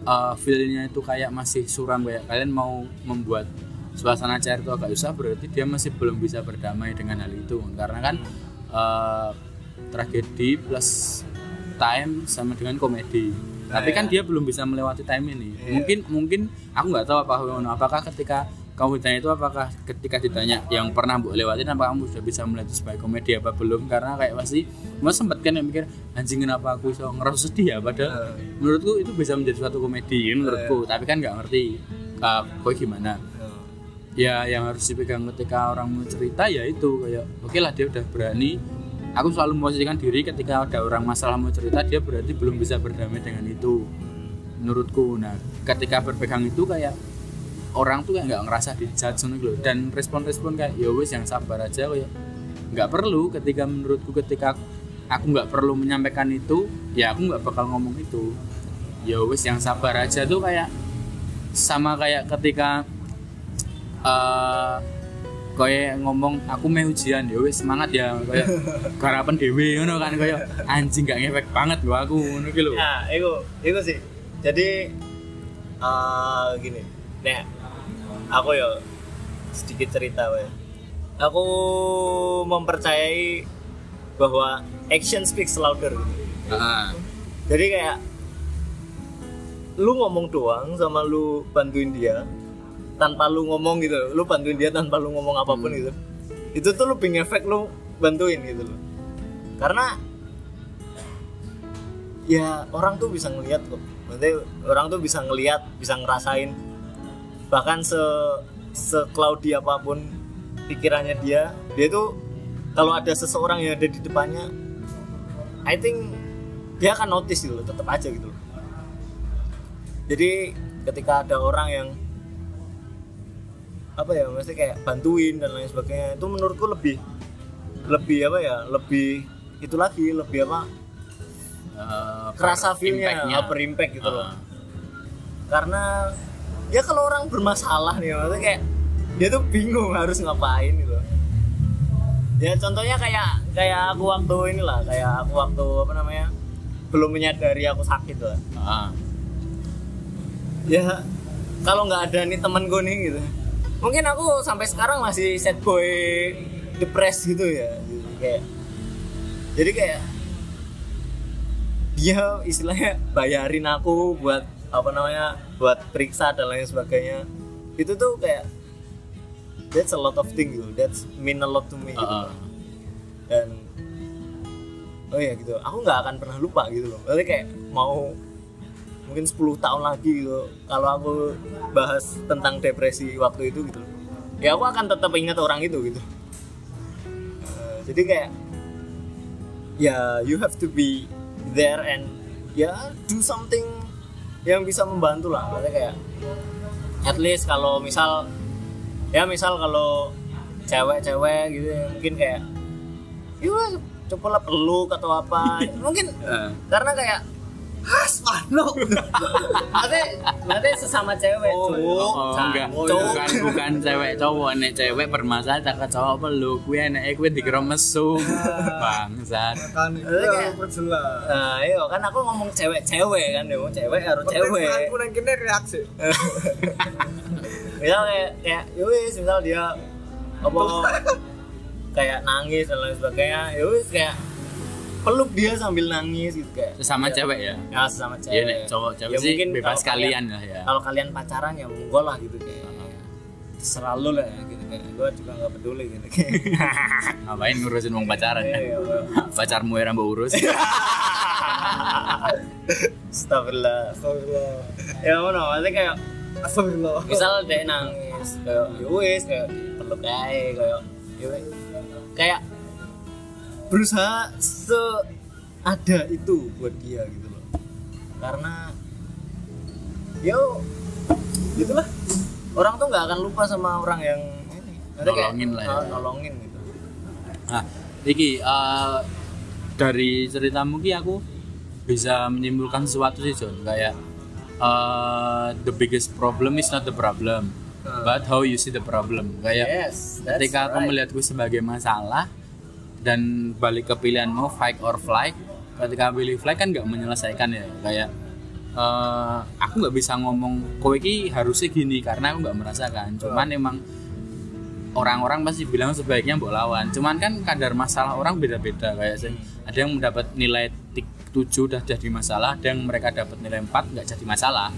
uh, feel-nya itu kayak masih suram kayak kalian mau membuat suasana cair itu agak susah berarti dia masih belum bisa berdamai dengan hal itu. Karena kan uh, tragedi plus time sama dengan komedi. Tapi kan dia belum bisa melewati time ini. Mungkin mungkin aku nggak tahu apa apakah ketika kamu ditanya itu apakah ketika ditanya yang pernah bu lewatin apa kamu sudah bisa melihat sebagai komedi apa belum? Karena kayak pasti mas sempat kan yang mikir anjing kenapa aku bisa ngerasa sedih ya? Padahal menurutku itu bisa menjadi suatu komedi menurutku. Tapi kan nggak ngerti uh, kok gimana? Ya yang harus dipegang ketika orang mau cerita ya itu kayak oke lah dia udah berani. Aku selalu memposisikan diri ketika ada orang masalah mau cerita dia berarti belum bisa berdamai dengan itu menurutku. Nah ketika berpegang itu kayak orang tuh kayak nggak ngerasa dijudge gitu loh dan respon-respon kayak ya wes yang sabar aja kayak nggak perlu ketika menurutku ketika aku nggak perlu menyampaikan itu ya aku nggak bakal ngomong itu. Ya wes yang sabar aja tuh kayak sama kayak ketika eh kayak ngomong aku mau ujian. Ya wes semangat ya. Kayak garapan dewi ngono kan kayak anjing gak ngefek banget gua aku. Ngono lho. Nah, itu itu sih. Jadi eh gini, nek aku ya sedikit cerita we. Aku mempercayai bahwa action speaks louder. gitu. Jadi kayak lu ngomong doang sama lu bantuin dia tanpa lu ngomong gitu, lu bantuin dia tanpa lu ngomong apa pun gitu. Itu tuh lebih ngefek lu bantuin gitu loh. Karena ya orang tuh bisa ngelihat kok. Berarti orang tuh bisa ngelihat, bisa ngerasain bahkan se se cloudy apa pun pikirannya dia, dia tuh kalau ada seseorang yang ada di depannya I think dia akan notice gitu loh, tetap aja gitu loh. Jadi ketika ada orang yang apa ya, mesti kayak bantuin dan lain sebagainya, itu menurutku lebih lebih apa ya, lebih itu lagi lebih apa Eh, kerasa feelnya berimpact gitu loh. Heeh. Karena ya kalau orang bermasalah nih, maksudnya kayak dia tuh bingung harus ngapain gitu. Ya contohnya kayak kayak aku waktu inilah, kayak aku waktu apa namanya belum menyadari aku sakit lah. Heeh. ya kalau nggak ada nih temen gue nih gitu mungkin aku sampai sekarang masih sad boy depres gitu ya gitu. kayak jadi kayak dia istilahnya bayarin aku buat apa namanya buat periksa dan lain sebagainya. Itu tuh kayak that's a lot of thing gitu. That's mean a lot to me gitu. Heeh. dan oh ya gitu. Aku nggak akan pernah lupa gitu loh. Berarti kayak mau mungkin 10 tahun lagi gitu. Kalau aku bahas tentang depresi waktu itu gitu loh. Ya aku akan tetap ingat orang itu gitu. Eh, jadi kayak ya you have to be there and ya do something yang bisa membantu lah berarti kayak at least kalau misal ya misal kalau cewek-cewek gitu ya, mungkin kayak ya coba lah peluk atau apa mungkin Heeh. karena kayak has mano berarti berarti sesama cewek Oh, cowok Oh, cowok, enggak, cowok. bukan bukan cewek cowok. Nek cewek bermasalah tak ke cowok peluk kuwi enake kuwi dikira mesum. Bangsat. Kan Berarti kayak- harus perjelas. Nah iya kan aku ngomong cewek-cewek kan ya cewek harus cewek. aku nang kene reaksi. Misal kayak kayak yowis misal dia apa kayak nangis dan lain sebagainya yowis kayak peluk dia sambil nangis gitu kayak. Sesama ya, cewek ya? Ya sesama cewek. ya nek cowok cewek Ya, sih mungkin bebas kalian lah ya. kalau kalian pacaran ya monggo lah gitu kayak. Terserah lu lah gitu kayak. Gue juga nggak peduli gitu kayak. Ngapain ngurusin wong pacaran? Iya, ya iya, iya. pacarmu ya mbok urus. Astagfirullah. Astagfirullah ya mana maksudnya kayak astagfirullah. Misal dia nangis kayak yowis kayak peluk aja kayak yowis kayak berusaha se ada itu buat dia gitu loh. Karena yo gitulah. Orang tuh nggak akan lupa sama orang yang ini. Kayak, Nolongin lah ya. oh, nolongin gitu. Nah, iki eh, dari ceritamu ki aku bisa menyimpulkan sesuatu sih John kayak eh, the biggest problem is not the problem but how you see the problem. Kayak Yes, ketika aku right. melihatku sebagai masalah dan balik ke pilihanmu fight or flight ketika pilih flight kan nggak menyelesaikan ya. Kayak eh, aku nggak bisa ngomong kowe ki harusnya gini karena aku nggak merasakan. Cuman emang orang-orang pasti bilang sebaiknya mbok lawan. Cuman kan kadar masalah orang beda-beda. Kayak sih ada yang mendapat nilai tik- 7 udah jadi masalah ada yang mereka dapat nilai 4 nggak jadi masalah.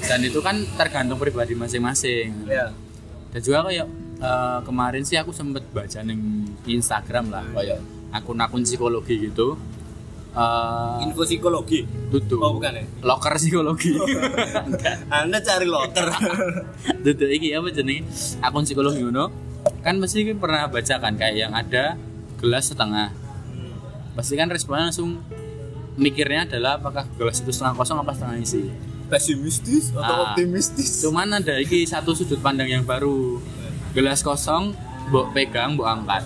Dan itu kan tergantung pribadi masing-masing. Ya. dan juga kayak eh, kemarin sih aku sempet baca neng di Instagram lah kayak akun-akun psikologi gitu eh Info psikologi. tutup Oh, bukan ya? loker psikologi Enggak. Anda cari loker. tutup iki apa jenenge akun psikologi ngono kan pasti pernah baca kan kayak yang ada gelas setengah pasti kan responnya langsung mikirnya adalah apakah gelas itu setengah kosong apa setengah isi Pesimistis atau Ah. optimistis? cuman ada iki satu sudut pandang yang baru gelas kosong mbok pegang mbok angkat.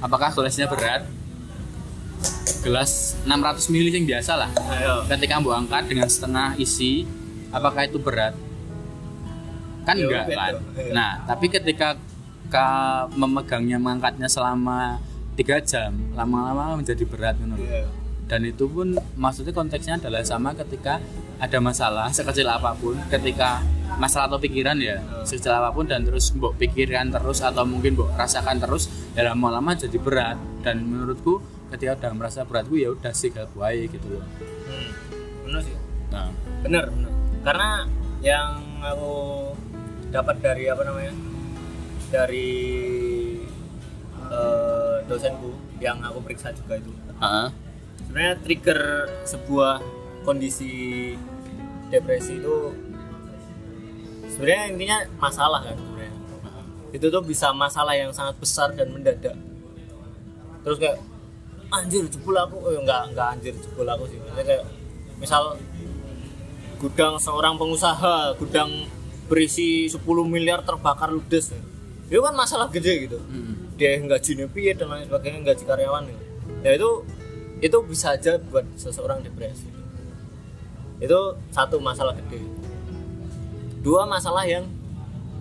Apakah gelasnya berat? Gelas 600 ml yang biasa lah. Ayo. ketika mbok angkat dengan setengah isi apakah itu berat? Kan enggak kan nah tapi ketika ka memegangnya mengangkatnya selama tiga jam lama-lama menjadi berat menurut Iya. Dan itu pun maksudnya konteksnya adalah sama ketika ada masalah sekecil apa pun ketika masalah atau pikiran ya sekecil apa pun dan terus mbok pikirkan terus atau mungkin mbok rasakan terus ya lama-lama jadi berat dan menurutku ketika udah merasa beratku ya udah sih gak wae gitu loh Hmm. Bener sih. nah Bener, bener. Karena yang aku dapat dari apa namanya? Dari eh, dosenku yang aku periksa juga itu. Heeh. Sebenarnya trigger sebuah kondisi depresi itu sebenarnya intinya masalah kan sebenarnya. Itu tuh bisa masalah yang sangat besar dan mendadak. Terus kayak anjir jebul aku, oh enggak enggak anjir jebul aku sih. Maksudnya kayak misal gudang seorang pengusaha, gudang berisi 10 miliar terbakar ludes. Itu kan masalah gede gitu Mm. dia gajinya piye dan lain sebagainya gaji karyawan gitu. ya itu itu bisa aja buat seseorang depresi itu satu masalah gede dua masalah yang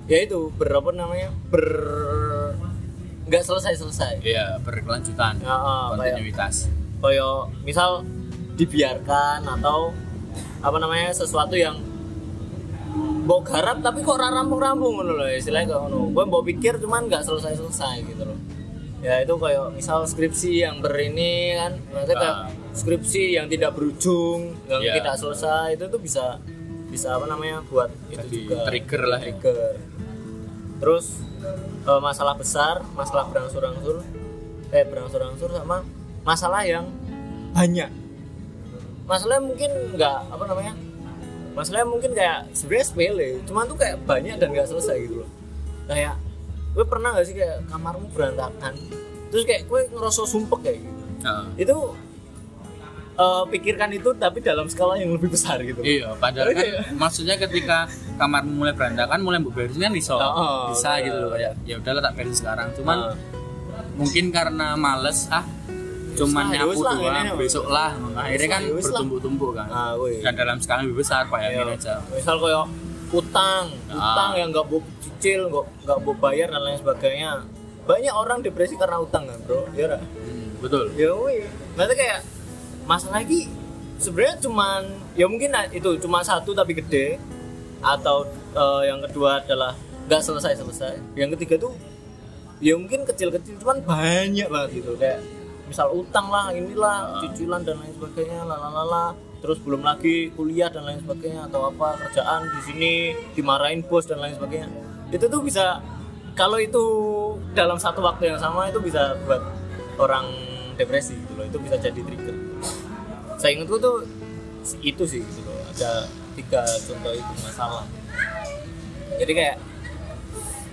ya itu berapa namanya ber nggak selesai selesai Iya, berkelanjutan. Ya, kontinuitas. kayak misal dibiarkan atau apa namanya sesuatu yang mbok garap tapi kok ora rampung-rampung ngono loh istilahnya ngono. Gue mbok pikir cuman nggak selesai-selesai gitu loh. Ya itu kayak misal skripsi yang ber ini kan, maksudnya kayak Ah. skripsi yang tidak berujung, yang Ya. tidak selesai itu tuh bisa bisa apa namanya buat itu Jadi juga trigger lah ya. trigger. Terus eh, masalah besar, masalah berangsur-angsur, eh berangsur-angsur sama masalah yang banyak. Masalahnya mungkin nggak apa namanya? Masalahnya mungkin kayak sebenarnya sepele, cuman tuh kayak banyak dan nggak selesai gitu loh. Kayak gue pernah nggak sih kayak kamarmu berantakan, terus kayak gue ngerasa sumpek kayak gitu. Heeh. Itu eh, pikirkan itu tapi dalam skala yang lebih besar gitu. Iya, padahal kan Iya. maksudnya ketika kamarmu mulai berantakan, mulai mbok beresin kan iso. Oh, bisa bener. gitu loh kayak ya udahlah tak beresin sekarang. Cuman Ah. mungkin karena males ah cuman Ya nyapu lah, doang besok lah akhirnya kan Ya bertumpuk-tumpuk kan Ah, dan dalam skala lebih besar bayangin Ayo. aja misal kayak utang utang Ah. yang nggak mau cicil nggak nggak mau bayar dan lain sebagainya. Banyak orang depresi karena utang kan bro. Ya ra? Hmm, betul. Ya wih nanti kayak masalah lagi sebenarnya cuman ya mungkin itu cuma satu tapi gede atau eh, yang kedua adalah nggak selesai selesai yang ketiga tuh ya mungkin kecil kecil cuman banyak banget gitu. Kayak misal utang lah inilah cicilan dan lain sebagainya lalalala terus belum lagi kuliah dan lain sebagainya atau apa kerjaan di sini dimarahin bos dan lain sebagainya. Itu tuh bisa kalau itu dalam satu waktu yang sama itu bisa buat orang depresi gitu loh itu bisa jadi trigger. Saya ingatku tuh itu sih gitu loh ada tiga contoh itu masalah. Jadi kayak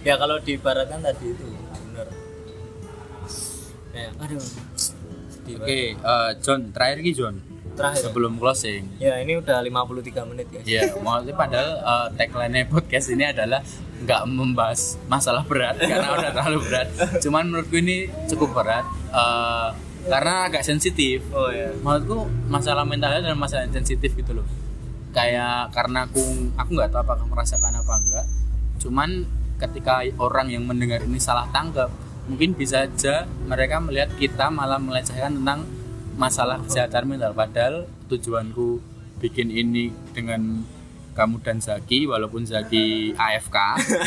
ya kalau diibaratkan tadi itu benar kayak aduh. Sedih oke banget. eh, John terakhir ki John terakhir sebelum closing ya ini udah 53 menit guys Ya, maksudnya padahal uh, tagline podcast ini adalah nggak membahas masalah berat karena udah terlalu berat. Cuman menurutku ini cukup berat uh, karena agak sensitif. oh ya Menurutku masalah mentalnya adalah masalah yang sensitif gitu loh. Kayak karena aku aku nggak tahu apakah merasakan apa enggak. cuman ketika orang yang mendengar ini salah tangkap mungkin bisa aja mereka melihat kita malah melecehkan tentang masalah kesehatan mental padahal tujuanku bikin ini dengan kamu dan Zaki walaupun Zaki AFK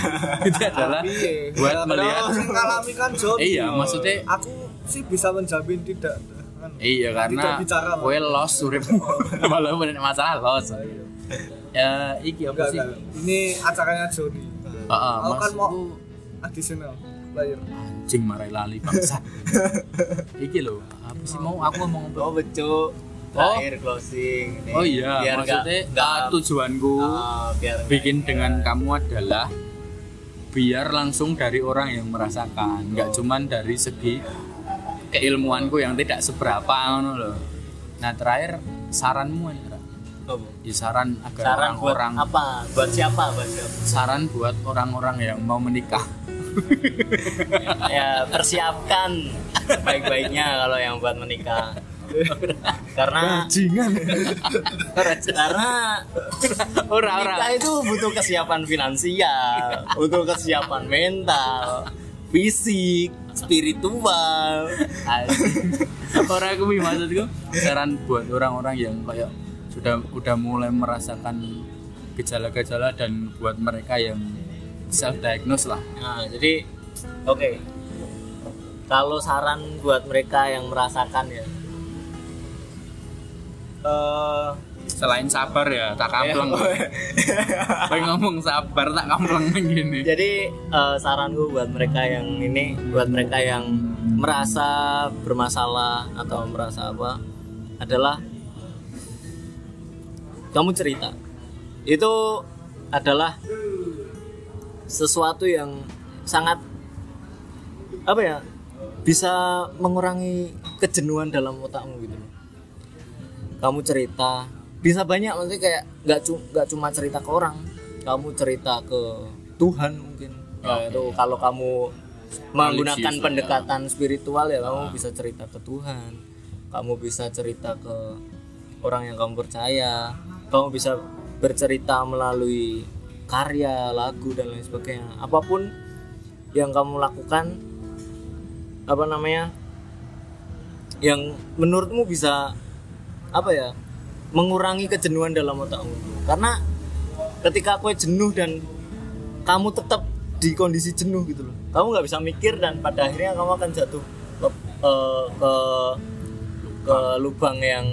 itu adalah Iya. buat melihat sing ngalami kan Jody. iya maksudnya aku sih bisa menjamin tidak kan. Iya karena Tidak bicara, Pak. kue los urip walaupun ada masalah los. Ya iki apa sih? Ini acaranya Jody. Heeh, Aku kan mau additional player. anjing marai lali bangsa. iki lho, apa sih mau aku ngomong apa? Oh betul. Terakhir closing. Nih. Oh iya, Biar maksudnya nggak ah, tujuanku Ah, biar bikin dengan kamu adalah biar langsung dari orang yang merasakan, nggak cuman dari segi keilmuanku yang tidak seberapa ngono loh. Nah, terakhir saranmu nih, Ra. Apa? Ya, saran agar Saran buat orang-orang apa? Buat siapa? Buat siapa? saran buat orang-orang yang mau menikah ya persiapkan baik-baiknya kalau yang buat menikah. Karena Bajingan. karena ora ora. Itu butuh kesiapan finansial butuh kesiapan mental fisik spiritual. Orang aku maksudku? Saran buat orang-orang yang kayak sudah udah mulai merasakan gejala-gejala dan buat mereka yang self diagnose lah. Nah jadi oke. Kalau saran buat mereka yang merasakan ya. Eh selain sabar ya tak kampleng. Pengen ngomong sabar tak kampleng gini Jadi eh, saranku buat mereka yang ini, buat mereka yang merasa bermasalah atau merasa apa, adalah kamu cerita. Itu adalah sesuatu yang sangat apa ya bisa mengurangi kejenuhan dalam otakmu gitu. Kamu cerita bisa banyak maksudnya kayak nggak cu- cuma cerita ke orang, kamu cerita ke Tuhan mungkin. Ya, itu kalau kamu menggunakan ya. pendekatan spiritual ya kamu bisa cerita ke Tuhan. Kamu bisa cerita ke orang yang kamu percaya. Kamu bisa bercerita melalui karya, lagu dan lain sebagainya. Apa pun yang kamu lakukan apa namanya? yang menurutmu bisa apa ya? mengurangi kejenuhan dalam otakmu. Karena ketika aku jenuh dan kamu tetap di kondisi jenuh gitu loh. Kamu nggak bisa mikir dan pada akhirnya kamu akan jatuh ke eh, ke ke lubang yang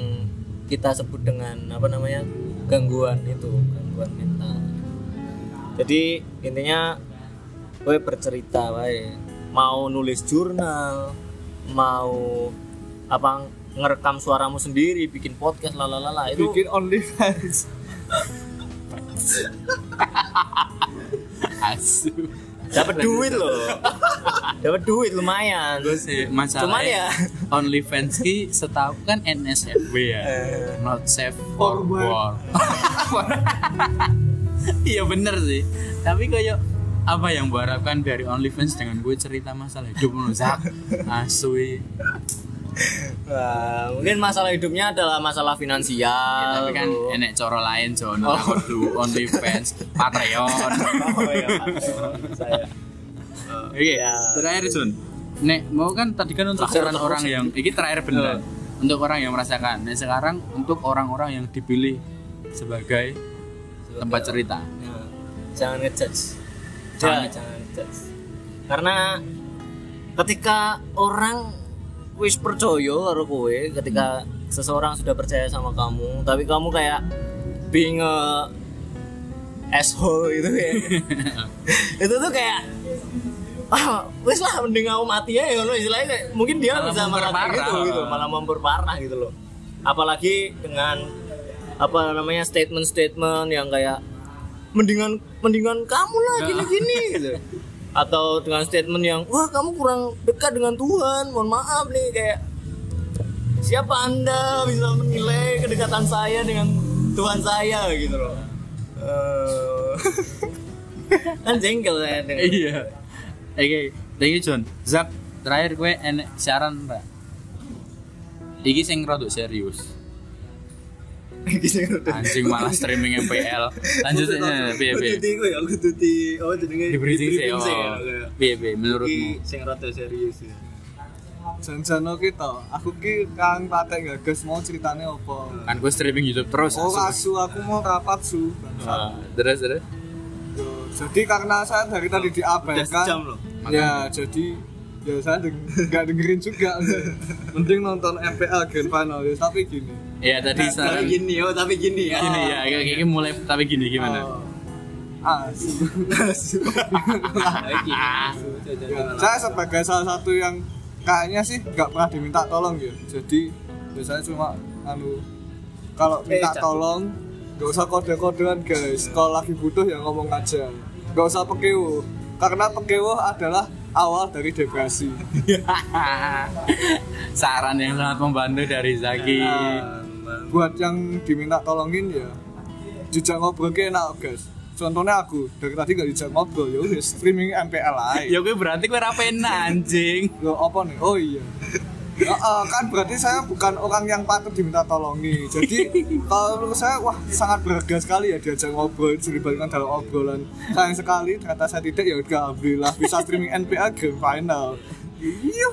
kita sebut dengan apa namanya gangguan itu gangguan mental. Jadi intinya gue bercerita wae. Mau nulis jurnal mau apa ngerekam suaramu sendiri bikin podcast lalalala itu Bikin OnlyFans. asu. Dapat duit loh. Dapat duit lumayan. Gue sih masalahnya Cuman ya- OnlyFans ki setahu kan NSFW ya. Not safe for For work iya bener sih tapi kayak apa yang gue harapkan dari OnlyFans dengan gue cerita masalah hidup lu Zak asui Wah, mungkin masalah hidupnya adalah masalah finansial tapi kan tuh. enek coro lain Jono oh. kudu OnlyFans Patreon oh iya saya Oke, Ya. terakhir Jun. Nek, mau kan tadi kan untuk Terakhir orang yang ini terakhir bener. Untuk orang yang merasakan. Nah, sekarang untuk orang-orang yang dipilih sebagai tempat cerita. Ya, jangan ngejudge Jangan. jangan jangan ngejudge karena ketika orang wis percaya karo kowe ketika seseorang sudah percaya sama kamu tapi kamu kayak being a asshole gitu ya itu tuh kayak ah, wis lah mending aku mati ya ngono istilahnya kayak, mungkin dia Malah bisa memperparah. gitu, gitu malah memperparah gitu loh apalagi dengan apa namanya statement-statement yang kayak mendingan mendingan kamu lah gini-gini gitu atau dengan statement yang wah kamu kurang dekat dengan Tuhan mohon maaf nih kayak siapa anda bisa menilai kedekatan saya dengan Tuhan saya gitu loh Eh, kan jengkel saya dengan Iya. Oke, thank you John. Zak, terakhir gue enek saran, Pak. Iki sing rada serius. Anjing malah streaming MPL. Lanjut aja piye piye. Tuti ku ya aku tuti oh jenenge Di briefing sih. ya, oh. Piye piye menurutmu? sing rada serius ya. Jangan kita, aku ki kang patek gagas mau ceritanya apa. Kan gue streaming YouTube terus. Oh asu. aku mau rapat su. Ah, Terus terus. Jadi karena saya dari tadi diabaikan. Ya, jadi ya saya nggak dengerin juga. Mending nonton MPL Grand Final ya, tapi gini. Ya tadi Tapi saran gini oh, tapi gini ya. gini ya, kayak kayak mulai tapi gini gimana? Oh, asu. Ya, saya sebagai salah satu yang kayaknya sih nggak pernah diminta tolong ya jadi biasanya cuma anu kalau minta Eh, jatuh. tolong nggak usah kode-kodean guys kalau lagi butuh ya ngomong aja nggak usah pekewo karena pekewo adalah awal dari depresi Saran yang sangat membantu dari Zaki. Nah, buat yang diminta tolongin ya jejak ngobrol ke enak guys contohnya aku dari tadi gak dijak ngobrol ya udah streaming MPL aja Ya gue berarti gue rapen anjing. Loh, apa nih? Oh iya. Ya, eh, kan berarti saya bukan orang yang patut diminta tolongi. Jadi kalau menurut saya wah sangat berharga sekali ya diajak ngobrol dilibatkan dalam obrolan. Sayang sekali ternyata saya tidak ya udah alhamdulillah bisa streaming NPA Grand Final. Iya.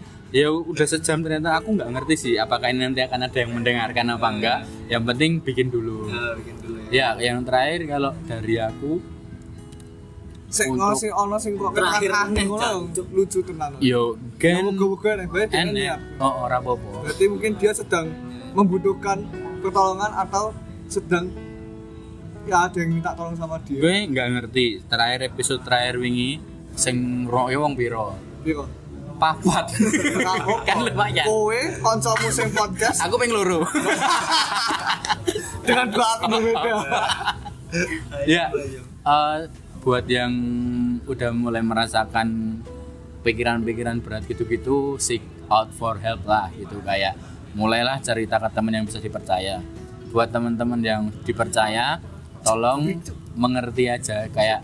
Ya, ya udah sejam ternyata aku nggak ngerti sih apakah ini nanti akan ada yang mendengarkan apa enggak. Yang penting bikin dulu. Ya, bikin dulu ya. Ya, yang terakhir kalau dari aku Sing ono sing ono sing kok Terakhir, ngono lucu tenan. yo Kan gen bae dengan en niat. oh ora apa-apa. Berarti mungkin dia sedang membutuhkan pertolongan atau sedang ya ada yang minta tolong sama dia. Gue nggak ngerti terakhir episode terakhir wingi sing royo wong piro? Biro. Papat. kan lumayan. Kowe kancamu sing podcast Aku pengen loro. dengan dua akun berbeda. ya eh, buat yang udah mulai merasakan pikiran-pikiran berat gitu-gitu seek out for help lah gitu kayak mulailah cerita ke teman yang bisa dipercaya buat teman-teman yang dipercaya tolong mengerti aja kayak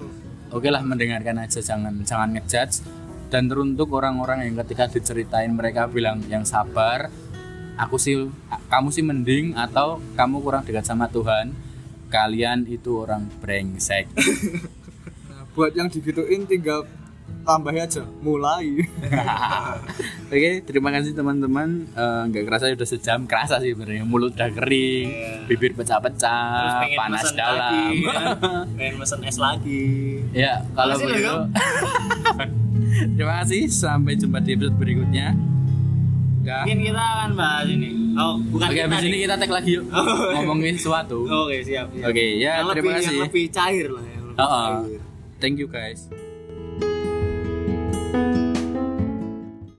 oke lah mendengarkan aja jangan jangan ngejudge dan teruntuk orang-orang yang ketika diceritain mereka bilang yang sabar aku sih kamu sih mending atau kamu kurang dekat sama Tuhan kalian itu orang brengsek. Nah, buat yang digituin tinggal tambah aja mulai Oke, terima kasih teman-teman. Eh, Nggak kerasa udah sejam, kerasa sih sebenarnya. Mulut udah kering, bibir Terus pecah-pecah, panas dalam. lagi, kan? pengen mesen es lagi. ya, kalau begitu. Terima kasih. Sampai jumpa di episode berikutnya. Dah. Mungkin kita akan bahas ini. Oh, bukan Oke, habis ini kita tag lagi yuk. Ngomongin sesuatu. Oke, siap, siap. Oke, ya, Yang terima lebih- kasih. Yang lebih cair lah, yang lebih Oh, oh. cair. Thank you guys.